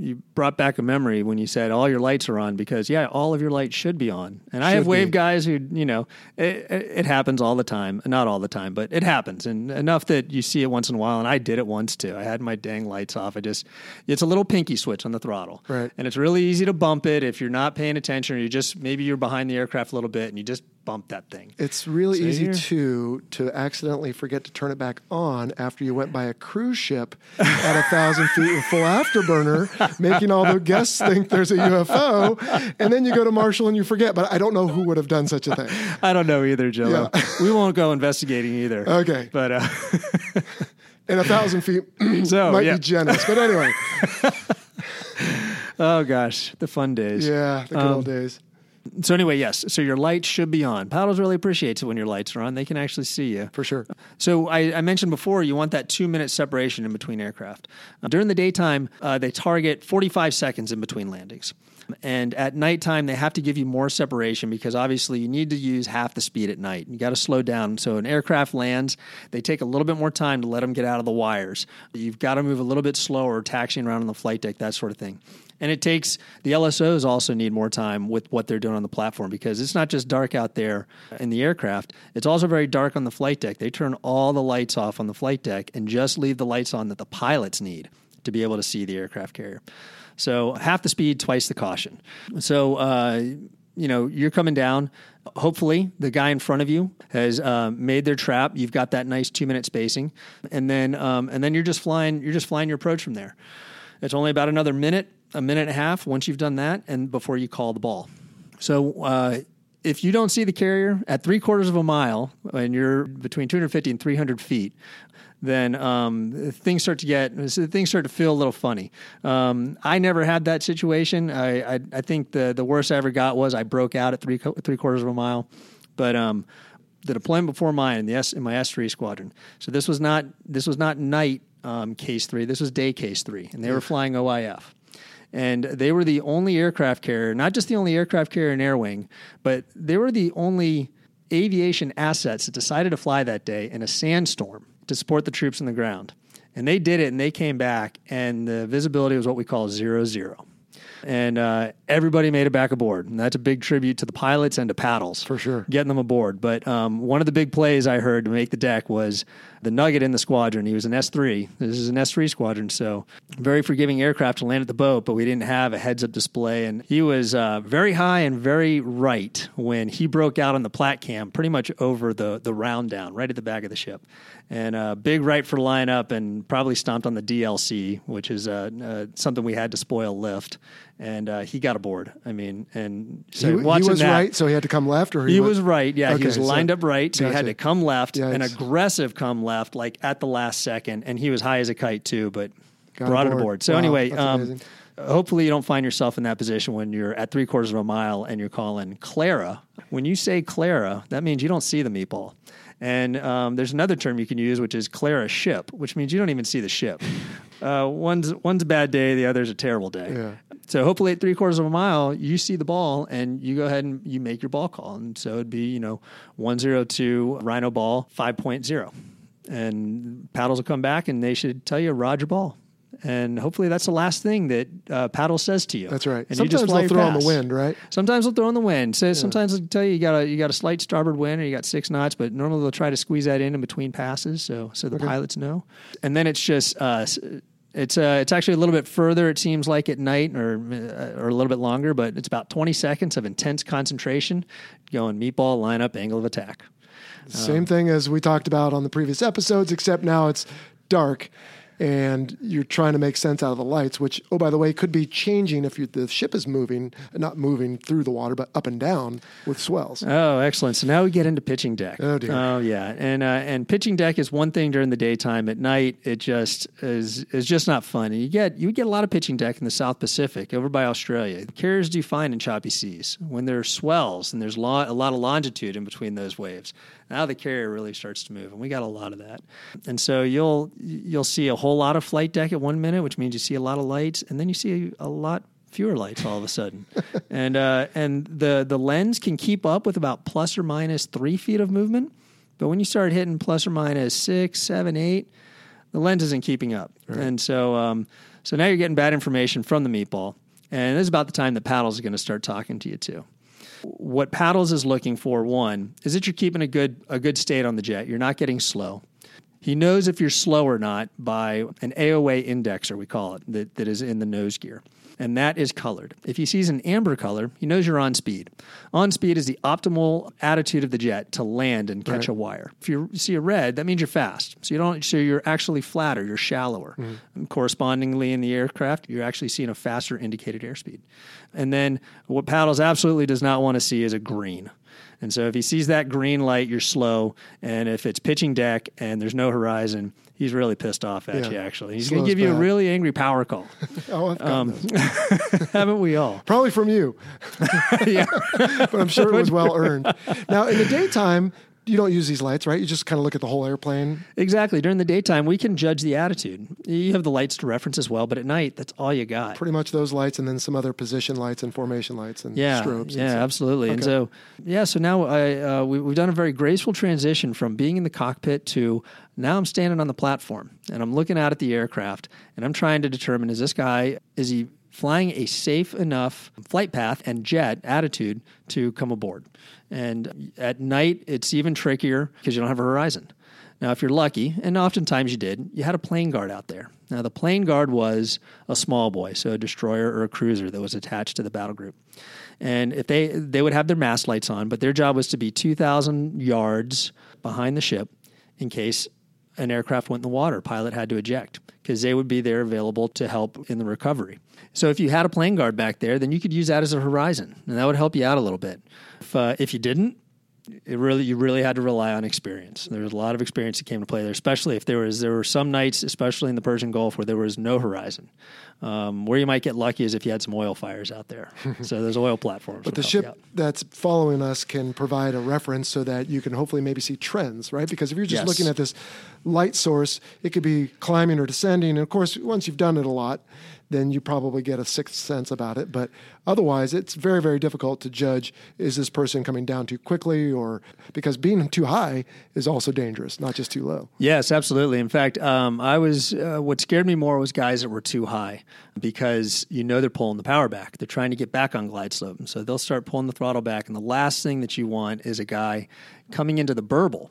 you brought back a memory when you said all your lights are on because yeah, all of your lights should be on. And I have wave be. guys who you know it, it, it happens all the time. Not all the time, but it happens, and enough that you see it once in a while. And I did it once too. I had my dang lights off. I just it's a little pinky switch on the throttle, Right. And it's really easy to bump it if you're not paying attention or you just maybe you're behind the aircraft a little bit and you just bump that thing. It's really See easy here? too to accidentally forget to turn it back on after you went by a cruise ship at a thousand feet with full afterburner, making all the guests think there's a UFO, and then you go to marshal and you forget. But I don't know who would have done such a thing. I don't know either, Joe. Yeah. we won't go investigating either. Okay, But uh, and a thousand feet so might yeah. be generous, but anyway, Oh gosh, the fun days. yeah, the good Um, old days. So anyway, yes. So your lights should be on. Paddles really appreciates it when your lights are on. They can actually see you. For sure. So I, I mentioned before, you want that two minute separation in between aircraft. Uh, during the daytime, uh, they target 45 seconds in between landings. And at nighttime, they have to give you more separation because obviously you need to use half the speed at night. You got to slow down. So an aircraft lands, they take a little bit more time to let them get out of the wires. You've got to move a little bit slower, taxiing around on the flight deck, that sort of thing. And it takes the LSOs also need more time with what they're doing on the platform because it's not just dark out there in the aircraft, it's also very dark on the flight deck. They turn all the lights off on the flight deck and just leave the lights on that the pilots need. to be able to see the aircraft carrier. So half the speed, twice the caution. So uh, you know you're coming down. Hopefully, the guy in front of you has uh, made their trap. You've got that nice two minute spacing, and then um, and then you're just flying. You're just flying your approach from there. It's only about another minute, a minute and a half once you've done that, and before you call the ball. So uh, if you don't see the carrier at three quarters of a mile and you're between 250 and 300 feet, then um, things start to get things start to feel a little funny. Um, I never had that situation. I, I, I think the the worst I ever got was I broke out at three three quarters of a mile, but um, the deployment before mine in the S in my S three squadron. So this was not this was not night um, case three. This was day case three, and they were flying OIF and they were the only aircraft carrier, not just the only aircraft carrier in Air Wing, but they were the only aviation assets that decided to fly that day in a sandstorm to support the troops on the ground. And they did it and they came back, and the visibility was what we call zero zero. And uh, everybody made it back aboard. And that's a big tribute to the pilots and to paddles. For sure. Getting them aboard. But um, one of the big plays I heard to make the deck was the Nugget in the squadron. He was an S3. This is an S3 squadron, so very forgiving aircraft to land at the boat, but we didn't have a heads up display. And he was uh, very high and very right when he broke out on the plat cam, pretty much over the, the round down, right at the back of the ship. And uh, big right for line up and probably stomped on the DLC, which is uh, uh, something we had to spoil lift. And uh, he got aboard. I mean, and so he, he was that, right, so he had to come left, or he, he was right. Yeah, Okay, he was so- lined up right, so he had gotcha. to come left, Yeah, an aggressive come left, like at the last second, and he was high as a kite too, but Got brought it aboard. aboard. So Wow, anyway, um, hopefully you don't find yourself in that position when you're at three quarters of a mile and you're calling Clara. When you say Clara, that means you don't see the meatball. And um, there's another term you can use, which is Clara ship, which means you don't even see the ship. Uh, one's one's a bad day, the other's a terrible day. Yeah. So hopefully at three quarters of a mile, you see the ball and you go ahead and you make your ball call. And so it'd be, you know, 102 Rhino ball 5.0. And paddles will come back and they should tell you Roger ball. And hopefully that's the last thing that uh, paddle says to you. That's right. And you just Sometimes they'll throw on the wind, right? Sometimes they'll throw in the wind. So sometimes they'll tell you you got a you got a slight starboard wind or you got six knots, but normally they'll try to squeeze that in in between passes, so so the pilots know. And then it's just uh, it's uh, it's actually a little bit further. It seems like at night or uh, or a little bit longer, but it's about twenty seconds of intense concentration, going meatball lineup angle of attack. Same thing as we talked about on the previous episodes, except now it's dark and you're trying to make sense out of the lights, which, oh, by the way, could be changing if you, the ship is moving, not moving through the water, but up and down with swells. Oh, excellent! So now we get into pitching deck. Oh, dear. Oh yeah, and uh, and pitching deck is one thing during the daytime. At night, it just is is just not fun. And you get you get a lot of pitching deck in the South Pacific, over by Australia. Carriers do fine in choppy seas when there are swells and there's lo- a lot of longitude in between those waves. Now the carrier really starts to move, and we got a lot of that. And so you'll you'll see a whole lot of flight deck at one minute, which means you see a lot of lights, and then you see a lot fewer lights all of a sudden. and uh, and the the lens can keep up with about plus or minus three feet of movement, but when you start hitting plus or minus six, seven, eight, the lens isn't keeping up. And so um, so now you're getting bad information from the meatball, and this is about the time the paddles are going to start talking to you too what paddles is looking for one is that you're keeping a good a good state on the jet. You're not getting slow he knows if you're slow or not by an aoa indexer we call it that, that is in the nose gear. And that is colored. If he sees an amber color he knows you're on speed. On speed is the optimal attitude of the jet to land and catch a wire. If you see a red that means you're fast. So you don't so you're actually flatter you're shallower. Mm-hmm. And correspondingly in the aircraft you're actually seeing a faster indicated airspeed. And then what paddles absolutely does not want to see is a green. And so if he sees that green light, you're slow. And if it's pitching deck and there's no horizon, he's really pissed off at Yeah. you, actually. He's going to give you a really angry power call. Oh, um, Haven't we all? Probably from you, yeah. but I'm sure it was well earned. Now, in the daytime, you don't use these lights, right? You just kind of look at the whole airplane. Exactly. During the daytime, we can judge the attitude. You have the lights to reference as well, but at night, that's all you got. Pretty much those lights, and then some other position lights and formation lights and yeah, strobes. Yeah, stuff. absolutely. And so, yeah, so now I, uh, we, we've done a very graceful transition from being in the cockpit to now I'm standing on the platform and I'm looking out at the aircraft and I'm trying to determine is this guy, is he flying a safe enough flight path and jet attitude to come aboard? And at night, it's even trickier because you don't have a horizon. Now, if you're lucky, and oftentimes you did, you had a plane guard out there. Now, the plane guard was a small boy, so a destroyer or a cruiser that was attached to the battle group. And if they they would have their mast lights on, but their job was to be 2,000 yards behind the ship in case an aircraft went in the water. Pilot had to eject because they would be there available to help in the recovery. So if you had a plane guard back there, then you could use that as a horizon, and that would help you out a little bit. If uh, if you didn't, it really you really had to rely on experience. There was a lot of experience that came to play there, especially if there was there were some nights, especially in the Persian Gulf, where there was no horizon. Um, where you might get lucky is if you had some oil fires out there. so there's oil platforms. But the ship that's following us can provide a reference so that you can hopefully maybe see trends, right? Because if you're just Yes. looking at this light source, it could be climbing or descending. And of course, once you've done it a lot, then you probably get a sixth sense about it. But otherwise, it's very, very difficult to judge is this person coming down too quickly or because being too high is also dangerous, not just too low. Yes, absolutely. In fact, um, I was uh, what scared me more was guys that were too high because you know they're pulling the power back. They're trying to get back on glide slope, and so they'll start pulling the throttle back. And the last thing that you want is a guy coming into the burble.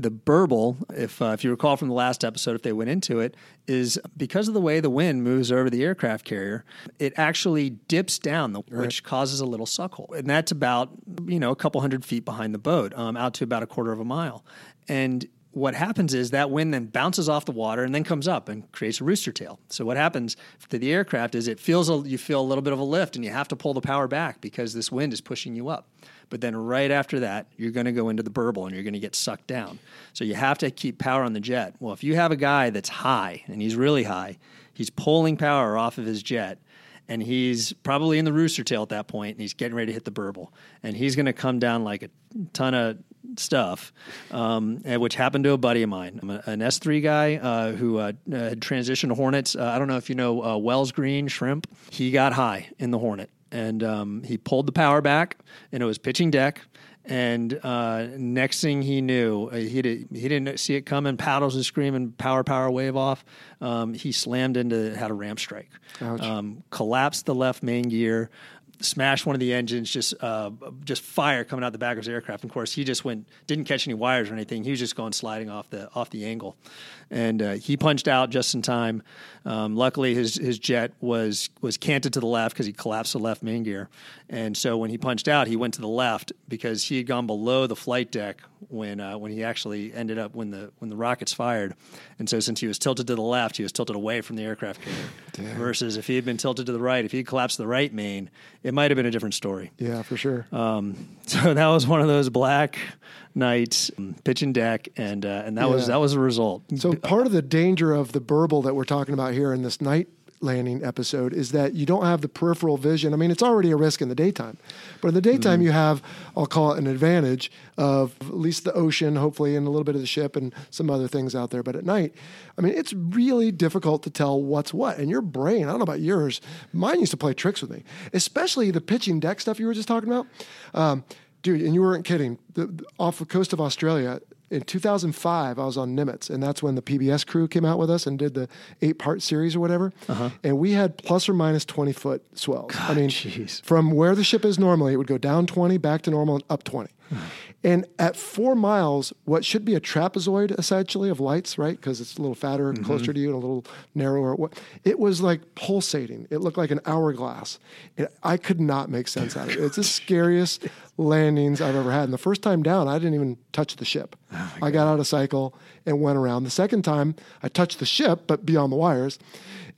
The burble, if uh, if you recall from the last episode, if they went into it, is because of the way the wind moves over the aircraft carrier, it actually dips down, the, which causes a little suck hole, and that's about you know a couple hundred feet behind the boat, um, out to about a quarter of a mile, and what happens is that wind then bounces off the water and then comes up and creates a rooster tail. So what happens to the aircraft is it feels a, you feel a little bit of a lift and you have to pull the power back because this wind is pushing you up. But then right after that, you're going to go into the burble and you're going to get sucked down. So you have to keep power on the jet. Well, if you have a guy that's high and he's really high, he's pulling power off of his jet and he's probably in the rooster tail at that point and he's getting ready to hit the burble and he's going to come down like a ton of stuff um, and which happened to a buddy of mine. I'm an s3 guy uh, who uh, had transitioned to hornets. Uh, i don't know if you know uh, wells green shrimp. He got high in the hornet and um, he pulled the power back and it was pitching deck and uh, next thing he knew, uh, he, did, he didn't see it coming. Paddles was screaming, power, power, wave off. Um, he slammed into, had a ramp strike, um, collapsed the left main gear, smashed one of the engines, just uh, just fire coming out the back of his aircraft. Of course, he just went, didn't catch any wires or anything. He was just going sliding off the off the angle, and uh, he punched out just in time. Um, luckily, his his jet was was canted to the left because he collapsed the left main gear, and so when he punched out, he went to the left because he had gone below the flight deck when uh, when he actually ended up when the when the rockets fired, and so since he was tilted to the left, he was tilted away from the aircraft carrier. Versus if he had been tilted to the right, if he collapsed the right main, it might have been a different story. Yeah, for sure. Um, so that was one of those black nights, um, pitch and deck, and uh, and that was that was a result. So part of the danger of the burble that we're talking about here in this night landing episode is that you don't have the peripheral vision. I mean, it's already a risk in the daytime, but in the daytime Mm-hmm. you have, I'll call it an advantage of at least the ocean, hopefully, and a little bit of the ship and some other things out there. But at night, I mean, it's really difficult to tell what's what. And your brain, I don't know about yours, mine used to play tricks with me, especially the pitching deck stuff you were just talking about. Um, dude, and you weren't kidding. The, the- off the coast of Australia, in 2005, I was on Nimitz, and that's when the PBS crew came out with us and did the eight part series or whatever. Uh-huh. And we had plus or minus 20 foot swells. I mean, jeez. from where the ship is normally, it would go down 20, back to normal, and up 20. Hmm. And at four miles, what should be a trapezoid essentially of lights, right? Because it's a little fatter, mm-hmm. closer to you, and a little narrower. It was like pulsating. It looked like an hourglass. And I could not make sense out of it. It's the scariest landings I've ever had. And the first time down, I didn't even touch the ship. Oh I got out of cycle and went around. The second time, I touched the ship, but beyond the wires.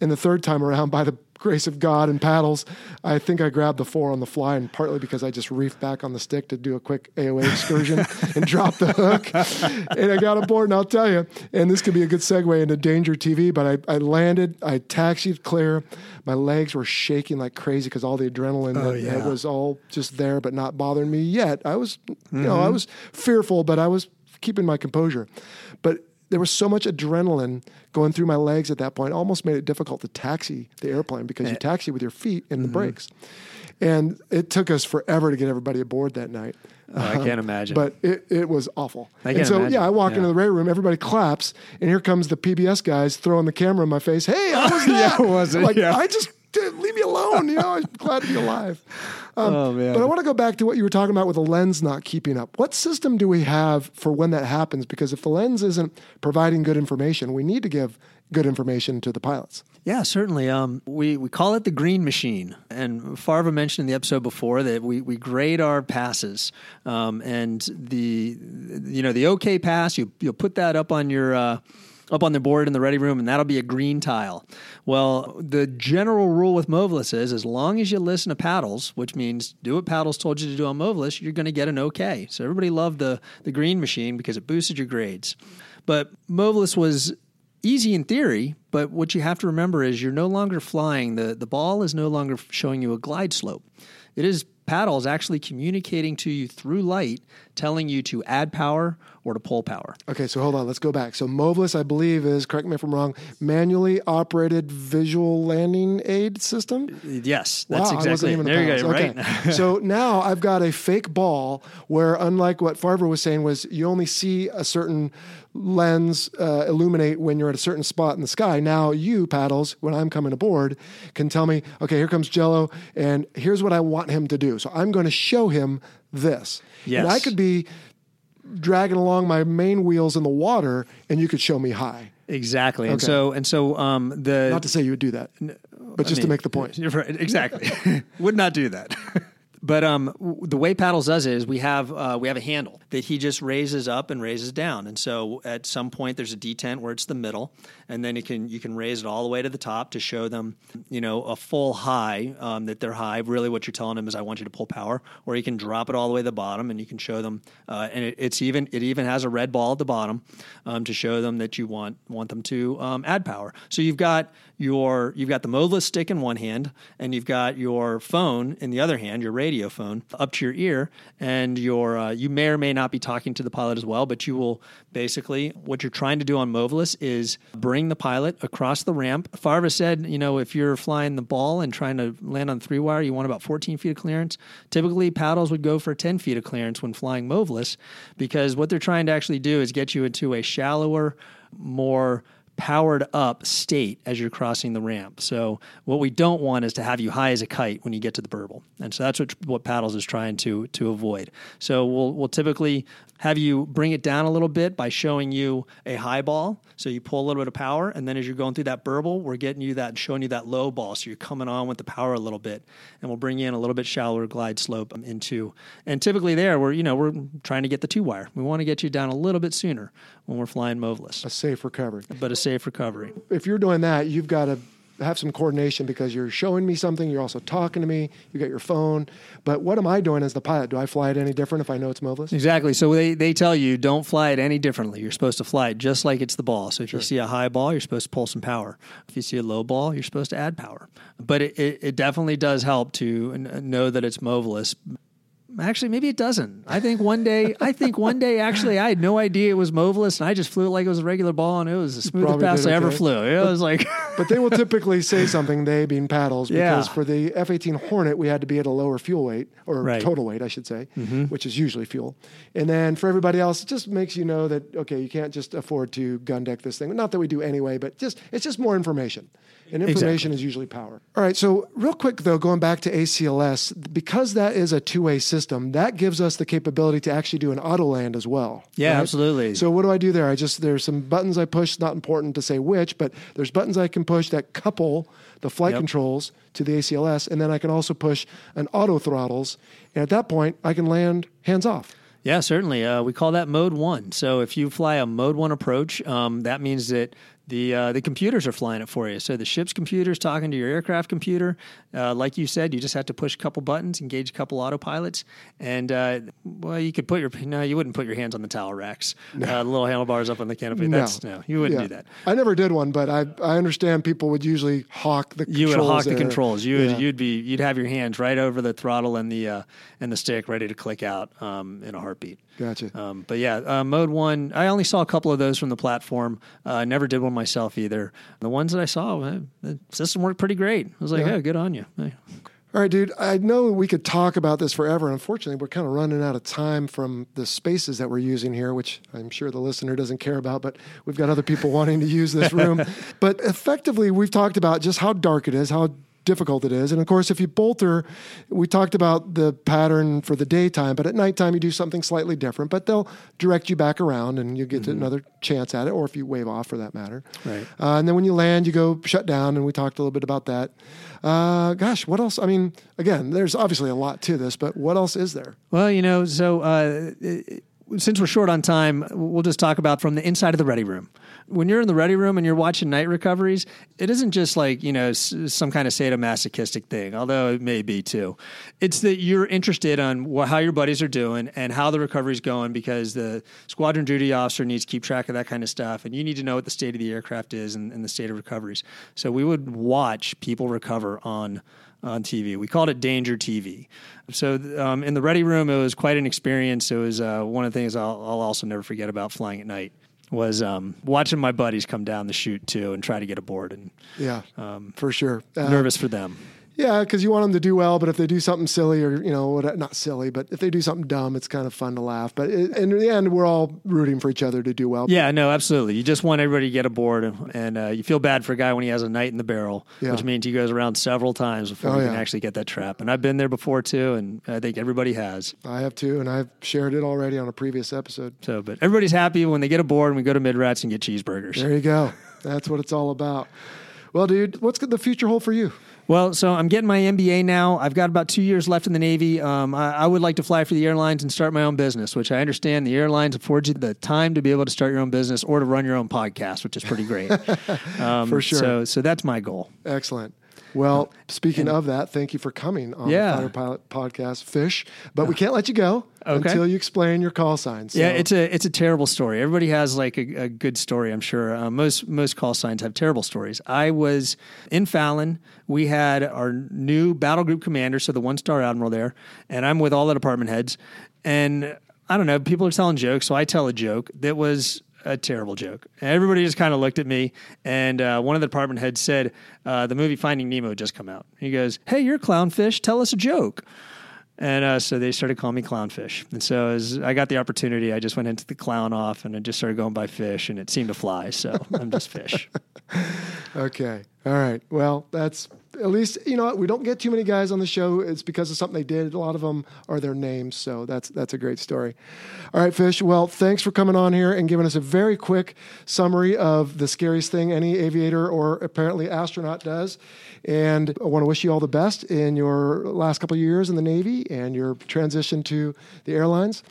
And the third time around, by the grace of God and paddles, I think I grabbed the four on the fly, and partly because I just reefed back on the stick to do a quick AOA excursion and dropped the hook. And I got aboard, and I'll tell you, and this could be a good segue into Danger TV, but I, I landed, I taxied clear. My legs were shaking like crazy because all the adrenaline oh, that, that yeah. was all just there, but not bothering me yet. I was, you know, I mm-hmm. was fearful, but I was keeping my composure. But there was so much adrenaline going through my legs at that point, almost made it difficult to taxi the airplane because you eh. taxi with your feet in the mm-hmm. brakes. And it took us forever to get everybody aboard that night. Oh, I can't um, imagine. But it, it was awful. I and so, imagine. yeah, I walk Yeah. into the radio room, everybody claps, and here comes the PBS guys throwing the camera in my face. Hey, how was that? Yeah, was it? Like, Yeah. I just, dude, leave me alone. You know, I'm glad to be alive. Um, Oh, man. But I want to go back to what you were talking about with the lens not keeping up. What system do we have for when that happens? Because if the lens isn't providing good information, we need to give good information to the pilots. Yeah, certainly. Um, we, we call it the green machine. And Farva mentioned in the episode before that we, we grade our passes. Um, and the you know the OK pass, you you'll put that up on your uh, up on the board in the ready room, and that'll be a green tile. Well, the general rule with MOVLAS is as long as you listen to paddles, which means do what paddles told you to do on MOVLAS, you're going to get an OK. So everybody loved the the green machine because it boosted your grades. But MOVLAS was easy in theory, but what you have to remember is you're no longer flying. The, the ball is no longer showing you a glide slope. It is paddles actually communicating to you through light, telling you to add power or to pull power. Okay, so hold on. Let's go back. So MOVLAS, I believe, is correct me if I'm wrong, manually operated visual landing aid system. Yes, that's wow, exactly even it. the There you go, Okay. right? so now I've got a fake ball where, unlike what Farva was saying, was you only see a certain lens uh, illuminate when you're at a certain spot in the sky. Now you paddles, when I'm coming aboard, can tell me, okay, here comes Jello, and here's what I want him to do. So I'm going to show him this, and I could be dragging along my main wheels in the water, and you could show me high. exactly. And so and so um, the Not to say you would do that, but I just to make the point. You're right. Exactly. Would not do that. But um, the way Paddles does it is we have uh, we have a handle that he just raises up and raises down, and so at some point there's a detent where it's the middle, and then you can you can raise it all the way to the top to show them you know a full high um, that they're high. Really, what you're telling them is I want you to pull power, or you can drop it all the way to the bottom, and you can show them, uh, and it, it's even it even has a red ball at the bottom um, to show them that you want want them to um, add power. So you've got your you've got the MOVLAS stick in one hand, and you've got your phone in the other hand, your radio phone up to your ear, and your uh, you may or may not be talking to the pilot as well, but you will basically what you're trying to do on MOVLAS is bring the pilot across the ramp. Farva said, you know, if you're flying the ball and trying to land on three wire, you want about 14 feet of clearance. Typically, paddles would go for 10 feet of clearance when flying MOVLAS, because what they're trying to actually do is get you into a shallower, more powered up state as you're crossing the ramp. So what we don't want is to have you high as a kite when you get to the burble. And so that's what what paddles is trying to to avoid. So we'll we'll typically have you bring it down a little bit by showing you a high ball. So you pull a little bit of power and then as you're going through that burble, we're getting you that showing you that low ball so you're coming on with the power a little bit and we'll bring you in a little bit shallower glide slope um, into. And typically there we're you know we're trying to get the two wire. We want to get you down a little bit sooner when we're flying MOVLAS A safe recovery. but a safe recovery. if you're doing that, you've got to have some coordination because you're showing me something, you're also talking to me, you got your phone. But what am I doing as the pilot? Do I fly it any different if I know it's MOVLAS? Exactly. So they, they tell you don't fly it any differently. You're supposed to fly it just like it's the ball. So if you see a high ball, you're supposed to pull some power. If you see a low ball, you're supposed to add power. But it, it, it definitely does help to know that it's MOVLAS. Actually, maybe it doesn't. I think one day, I think one day, actually, I had no idea it was MOVLAS, and I just flew it like it was a regular ball, and it was the smoothest probably pass did I ever okay. flew. It was like, But they will typically say something, they being paddles, because Yeah. for the F 18 Hornet, we had to be at a lower fuel weight, or Right. total weight, I should say, mm-hmm. which is usually fuel. And then for everybody else, it just makes you know that, okay, you can't just afford to gun deck this thing. Not that we do anyway, but just it's just more information. And information is usually power. All right, so real quick though, going back to ACLS, because that is a two way system, that gives us the capability to actually do an auto land as well. Yeah, right? absolutely. So what do I do there? I just there's some buttons I push. It's not important to say which, but there's buttons I can push that couple the flight Yep. controls to the ACLS, and then I can also push an auto throttles. And at that point, I can land hands off. Yeah, certainly. Uh, we call that mode one. So if you fly a mode one approach, um, that means that the uh, the computers are flying it for you. So the ship's computer's talking to your aircraft computer. Uh, like you said, you just have to push a couple buttons, engage a couple autopilots, and uh, well, you could put your no, you wouldn't put your hands on the towel racks, uh, the little handlebars up on the canopy. That's no, you wouldn't Yeah. do that. I never did one, but I I understand people would usually hawk the You would hawk the controls. You Yeah. would, you'd be you'd have your hands right over the throttle and the uh, and the stick, ready to click out um, in a heartbeat. Gotcha. Um, but yeah, uh, mode one, I only saw a couple of those from the platform. Uh, I never did one myself either. The ones that I saw, uh, the system worked pretty great. I was like, Yeah. yeah, good on you. Hey. All right, dude. I know we could talk about this forever. Unfortunately, we're kind of running out of time from the spaces that we're using here, which I'm sure the listener doesn't care about, but we've got other people wanting to use this room. but effectively, we've talked about just how dark it is, how difficult it is. And of course, if you bolter, we talked about the pattern for the daytime, but at nighttime you do something slightly different. But they'll direct you back around, and you get another chance at it, or if you wave off for that matter. Right. Uh, and then when you land, you go shut down, and we talked a little bit about that. Uh, gosh, what else? I mean, again, there's obviously a lot to this, but what else is there? Well, you know, so uh, it- since we're short on time, we'll just talk about from the inside of the ready room. When you're in the ready room and you're watching night recoveries, it isn't just like, you know, s- some kind of sadomasochistic thing, although it may be too. It's that you're interested on wh- how your buddies are doing and how the recovery's going because the squadron duty officer needs to keep track of that kind of stuff. And you need to know what the state of the aircraft is and, and the state of recoveries. So we would watch people recover on on TV. We called it Danger TV. So um, in the ready room, it was quite an experience. It was uh, one of the things I'll, I'll also never forget about flying at night was um, watching my buddies come down the chute too and try to get aboard and Yeah, for sure. Uh, nervous for them. Yeah, because you want them to do well, but if they do something silly or you know, what, not silly, but if they do something dumb, it's kind of fun to laugh. But in the end, we're all rooting for each other to do well. Yeah, no, absolutely. You just want everybody to get aboard, and, and uh, you feel bad for a guy when he has a night in the barrel, Yeah. which means he goes around several times before Oh, he can yeah. actually get that trap. And I've been there before too, and I think everybody has. I have too, and I've shared it already on a previous episode. So, but everybody's happy when they get aboard and we go to Mid Rats and get cheeseburgers. There you go. That's what it's all about. Well, dude, what's the future hold for you? Well, so I'm getting my MBA now. I've got about two years left in the Navy. Um, I, I would like to fly for the airlines and start my own business, which I understand the airlines afford you the time to be able to start your own business or to run your own podcast, which is pretty great. Um, For sure. So, so that's my goal. Excellent. Well, speaking of that, thank you for coming on Yeah. the Fighter Pilot Podcast, Fish. But we can't let you go Okay. until you explain your call signs. Yeah, it's a it's a terrible story. Everybody has like a, a good story, I'm sure. Uh, most most call signs have terrible stories. I was in Fallon. We had our new battle group commander, so the one star admiral there, and I'm with all the department heads. And I don't know, people are telling jokes, so I tell a joke that was a terrible joke. Everybody just kind of looked at me, and uh, one of the department heads said, uh, "The movie Finding Nemo had just come out." He goes, "Hey, you're clownfish. Tell us a joke." And uh, so they started calling me Clownfish. And so as I got the opportunity, I just went into the clown off and I just started going by fish, and it seemed to fly. So I'm just fish. Okay. All right. Well, that's at least you know we don't get too many guys on the show. It's because of something they did. A lot of them are their names, so that's that's a great story. All right, Fish. Well, thanks for coming on here and giving us a very quick summary of the scariest thing any aviator or apparently astronaut does. And I want to wish you all the best in your last couple of years in the Navy and your transition to the airlines.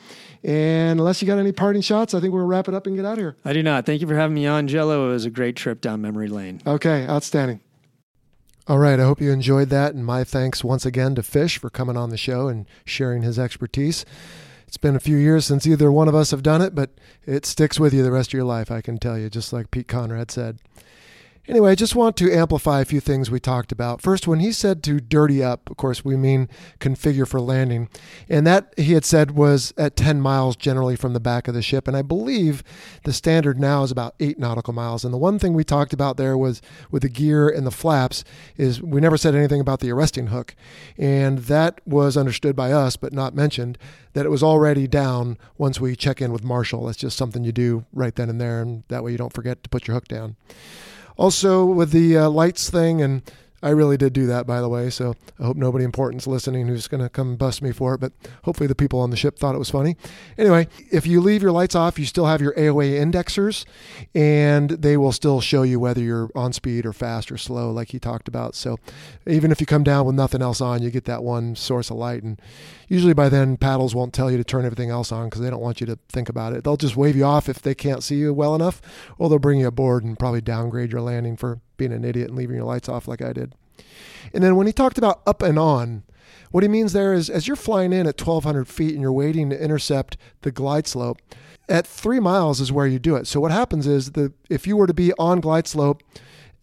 And unless you got any parting shots, I think we'll wrap it up and get out of here. I do not. Thank you for having me on, Jello. It was a great trip down memory lane. Okay, outstanding. All right, I hope you enjoyed that. And my thanks once again to Fish for coming on the show and sharing his expertise. It's been a few years since either one of us have done it, but it sticks with you the rest of your life, I can tell you, just like Pete Conrad said. Anyway, I just want to amplify a few things we talked about. First, when he said to dirty up, of course, we mean configure for landing. And that he had said was at 10 miles generally from the back of the ship. And I believe the standard now is about eight nautical miles. And the one thing we talked about there was with the gear and the flaps is we never said anything about the arresting hook. And that was understood by us, but not mentioned, that it was already down once we check in with marshal. That's just something you do right then and there. And that way you don't forget to put your hook down. Also, with the uh, lights thing, and I really did do that, by the way. So I hope nobody important's listening who's going to come bust me for it. But hopefully, the people on the ship thought it was funny. Anyway, if you leave your lights off, you still have your AOA indexers, and they will still show you whether you're on speed or fast or slow, like he talked about. So even if you come down with nothing else on, you get that one source of light. And usually by then, paddles won't tell you to turn everything else on because they don't want you to think about it. They'll just wave you off if they can't see you well enough, or they'll bring you aboard and probably downgrade your landing for being an idiot and leaving your lights off like I did. And then when he talked about up and on, what he means there is as you're flying in at 1,200 feet and you're waiting to intercept the glide slope, at three miles is where you do it. So what happens is the if you were to be on glide slope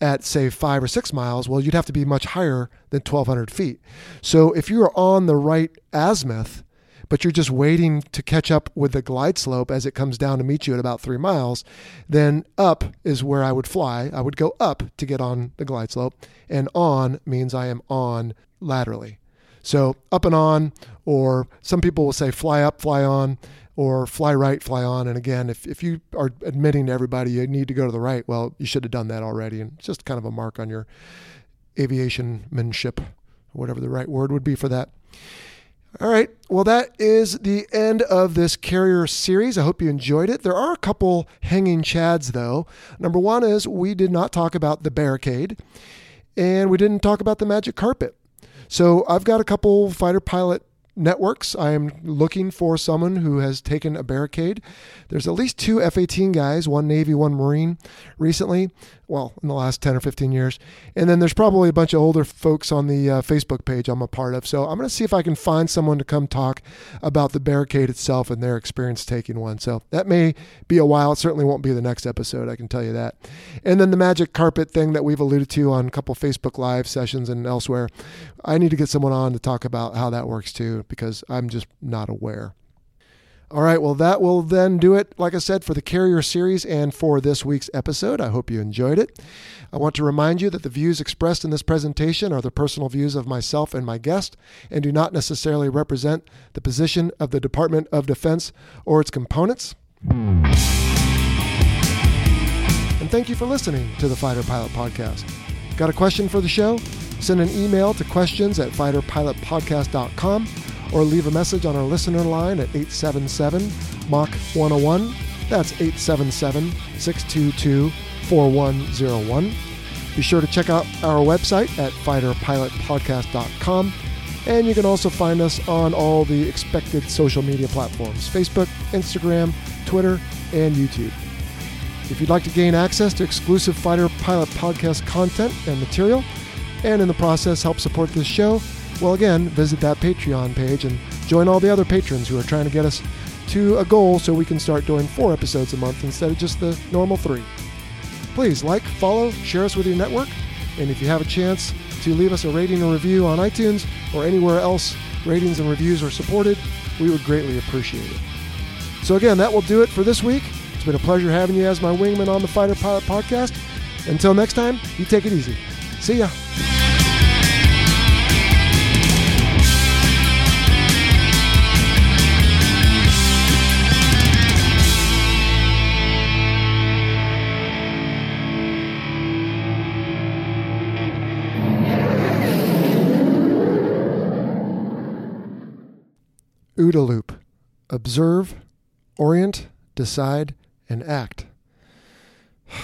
at say five or six miles, well, you'd have to be much higher than 1,200 feet. So if you are on the right azimuth, but you're just waiting to catch up with the glide slope as it comes down to meet you at about three miles, then up is where I would fly. I would go up to get on the glide slope, and on means I am on laterally. So up and on, or some people will say fly up, fly on, or fly right, fly on. And again, if, if you are admitting to everybody you need to go to the right, well, you should have done that already. And it's just kind of a mark on your aviationmanship, whatever the right word would be for that. All right. Well, that is the end of this carrier series. I hope you enjoyed it. There are a couple hanging chads, though. Number one is we did not talk about the barricade, and we didn't talk about the magic carpet. So I've got a couple fighter pilot networks. I am looking for someone who has taken a barricade. There's at least two F 18 guys, one Navy, one Marine, recently. Well, in the last 10 or 15 years. And then there's probably a bunch of older folks on the uh, Facebook page I'm a part of. So I'm going to see if I can find someone to come talk about the barricade itself and their experience taking one. So that may be a while. It certainly won't be the next episode, I can tell you that. And then the magic carpet thing that we've alluded to on a couple Facebook Live sessions and elsewhere. I need to get someone on to talk about how that works too, because I'm just not aware. All right, well, that will then do it, like I said, for the Carrier series and for this week's episode. I hope you enjoyed it. I want to remind you that the views expressed in this presentation are the personal views of myself and my guest and do not necessarily represent the position of the Department of Defense or its components. And thank you for listening to the Fighter Pilot Podcast. Got a question for the show? Send an email to questions at fighterpilotpodcast.com or leave a message on our listener line at 877 Mach 101. That's 877 622 4101. Be sure to check out our website at fighterpilotpodcast.com. And you can also find us on all the expected social media platforms Facebook, Instagram, Twitter, and YouTube. If you'd like to gain access to exclusive Fighter Pilot Podcast content and material, and in the process help support this show, well, again, visit that Patreon page and join all the other patrons who are trying to get us to a goal so we can start doing four episodes a month instead of just the normal three. Please like, follow, share us with your network, and if you have a chance to leave us a rating or review on iTunes or anywhere else ratings and reviews are supported, we would greatly appreciate it. So, again, that will do it for this week. It's been a pleasure having you as my wingman on the Fighter Pilot Podcast. Until next time, you take it easy. See ya. OODA loop. Observe, orient, decide, and act.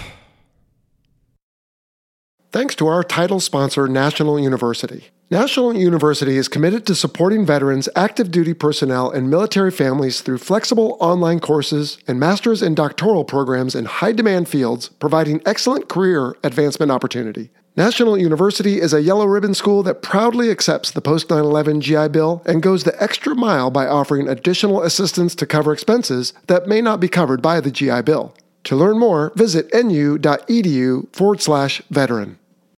Thanks to our title sponsor, National University. National University is committed to supporting veterans, active duty personnel, and military families through flexible online courses and master's and doctoral programs in high demand fields, providing excellent career advancement opportunity. National University is a yellow ribbon school that proudly accepts the post 9 11 GI Bill and goes the extra mile by offering additional assistance to cover expenses that may not be covered by the GI Bill. To learn more, visit nu.edu forward slash veteran.